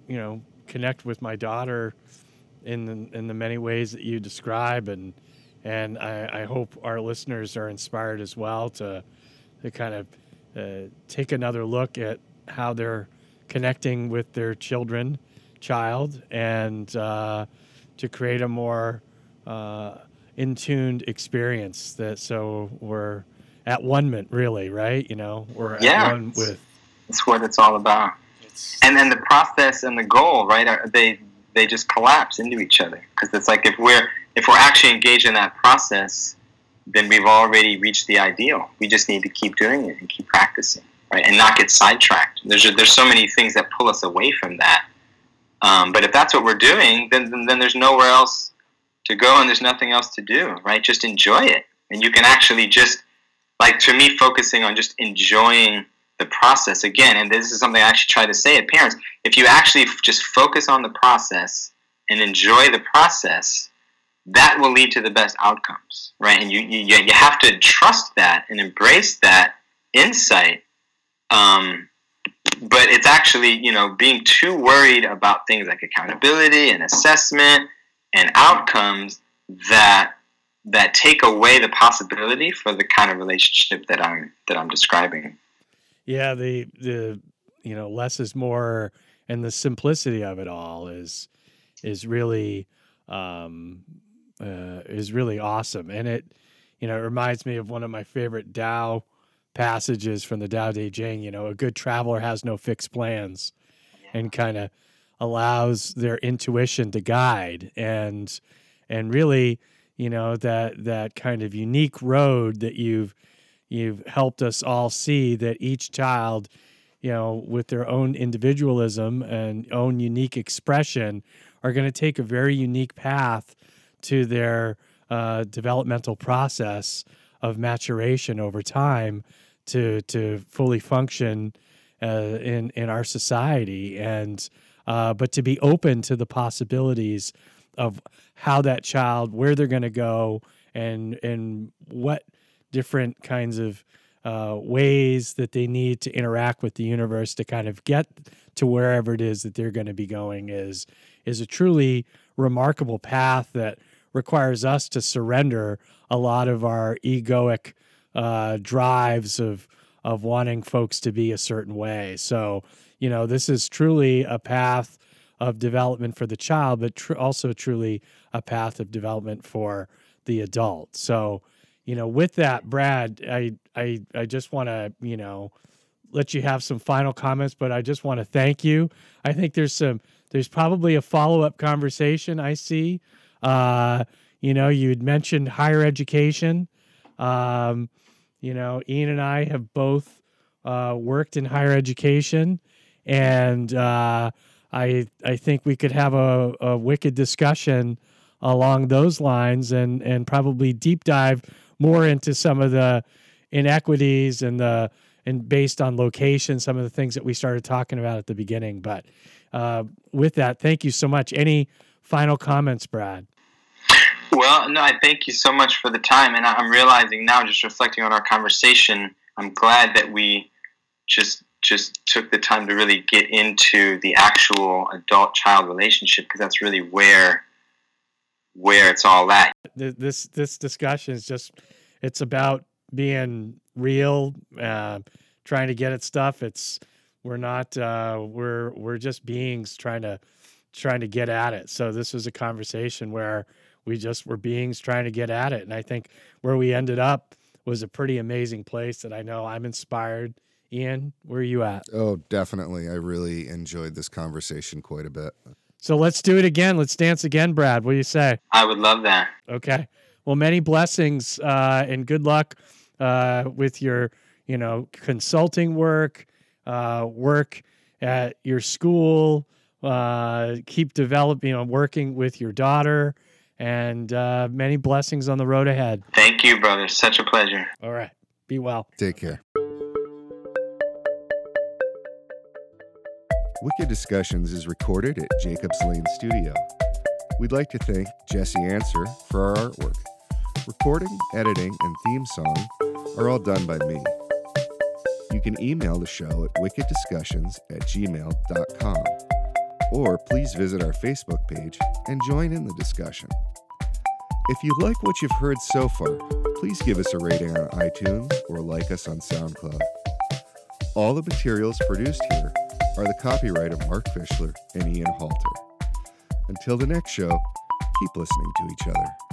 you know connect with my daughter in the, in the many ways that you describe, and and I, I hope our listeners are inspired as well to to kind of uh, take another look at how they're connecting with their children, child, and uh, to create a more uh, in tuned experience. That so we're at one really, right? You know, we're yeah, at one with. That's what it's all about. And then the process and the goal, right? Are they they just collapse into each other. Because it's like if we're if we're actually engaged in that process then we've already reached the ideal. We just need to keep doing it and keep practicing right and not get sidetracked. There's there's so many things that pull us away from that. Um, but if that's what we're doing then, then then there's nowhere else to go and there's nothing else to do right? Just enjoy it. And you can actually just like to me focusing on just enjoying the process again and this is something i actually try to say at parents if you actually just focus on the process and enjoy the process that will lead to the best outcomes right and you you, you have to trust that and embrace that insight um, but it's actually you know being too worried about things like accountability and assessment and outcomes that that take away the possibility for the kind of relationship that I'm that I'm describing. Yeah, the the you know less is more, and the simplicity of it all is is really um, uh, is really awesome, and it you know it reminds me of one of my favorite Tao passages from the Tao Te Ching. You know, a good traveler has no fixed plans, and kind of allows their intuition to guide and and really you know that that kind of unique road that you've you've helped us all see that each child, you know, with their own individualism and own unique expression, are going to take a very unique path to their uh, developmental process of maturation over time to to fully function uh, in in our society. And uh, but to be open to the possibilities of how that child where they're going to go and and what different kinds of uh, ways that they need to interact with the universe to kind of get to wherever it is that they're going to be going is is a truly remarkable path that requires us to surrender a lot of our egoic uh, drives of of wanting folks to be a certain way. So you know this is truly a path of development for the child, but tr- also truly a path of development for the adult. So you know, with that, Brad, I I I just want to you know let you have some final comments, but I just want to thank you. I think there's some there's probably a follow up conversation I see. Uh, you know, you had mentioned higher education. Um, you know, Ian and I have both uh, worked in higher education, and uh, I I think we could have a, a wicked discussion along those lines, and and probably deep dive more into some of the inequities and the and based on location, some of the things that we started talking about at the beginning. But uh, with that, thank you so much. Any final comments, Brad? Well, no, I thank you so much for the time. And I'm realizing now, just reflecting on our conversation, I'm glad that we just just took the time to really get into the actual adult child relationship because that's really where where it's all at. This this discussion is just it's about being real, uh, trying to get at stuff. It's we're not uh, we're we're just beings trying to trying to get at it. So this was a conversation where we just were beings trying to get at it, and I think where we ended up was a pretty amazing place that I know I'm inspired. Ian, where are you at? Oh, definitely. I really enjoyed this conversation quite a bit. So let's do it again. Let's dance again, Brad. What do you say? I would love that. Okay. Well, many blessings uh, and good luck uh, with your, you know, consulting work, uh, work at your school. Uh, keep developing, you know, working with your daughter, and uh, many blessings on the road ahead. Thank you, brother. Such a pleasure. All right. Be well. Take care. Wicked Discussions is recorded at Jacobs Lane Studio. We'd like to thank Jesse Answer for our artwork. Recording, editing, and theme song are all done by me. You can email the show at wickeddiscussions at gmail.com or please visit our Facebook page and join in the discussion. If you like what you've heard so far, please give us a rating on iTunes or like us on SoundCloud. All the materials produced here are the copyright of Mark Fischler and Ian Halter. Until the next show, keep listening to each other.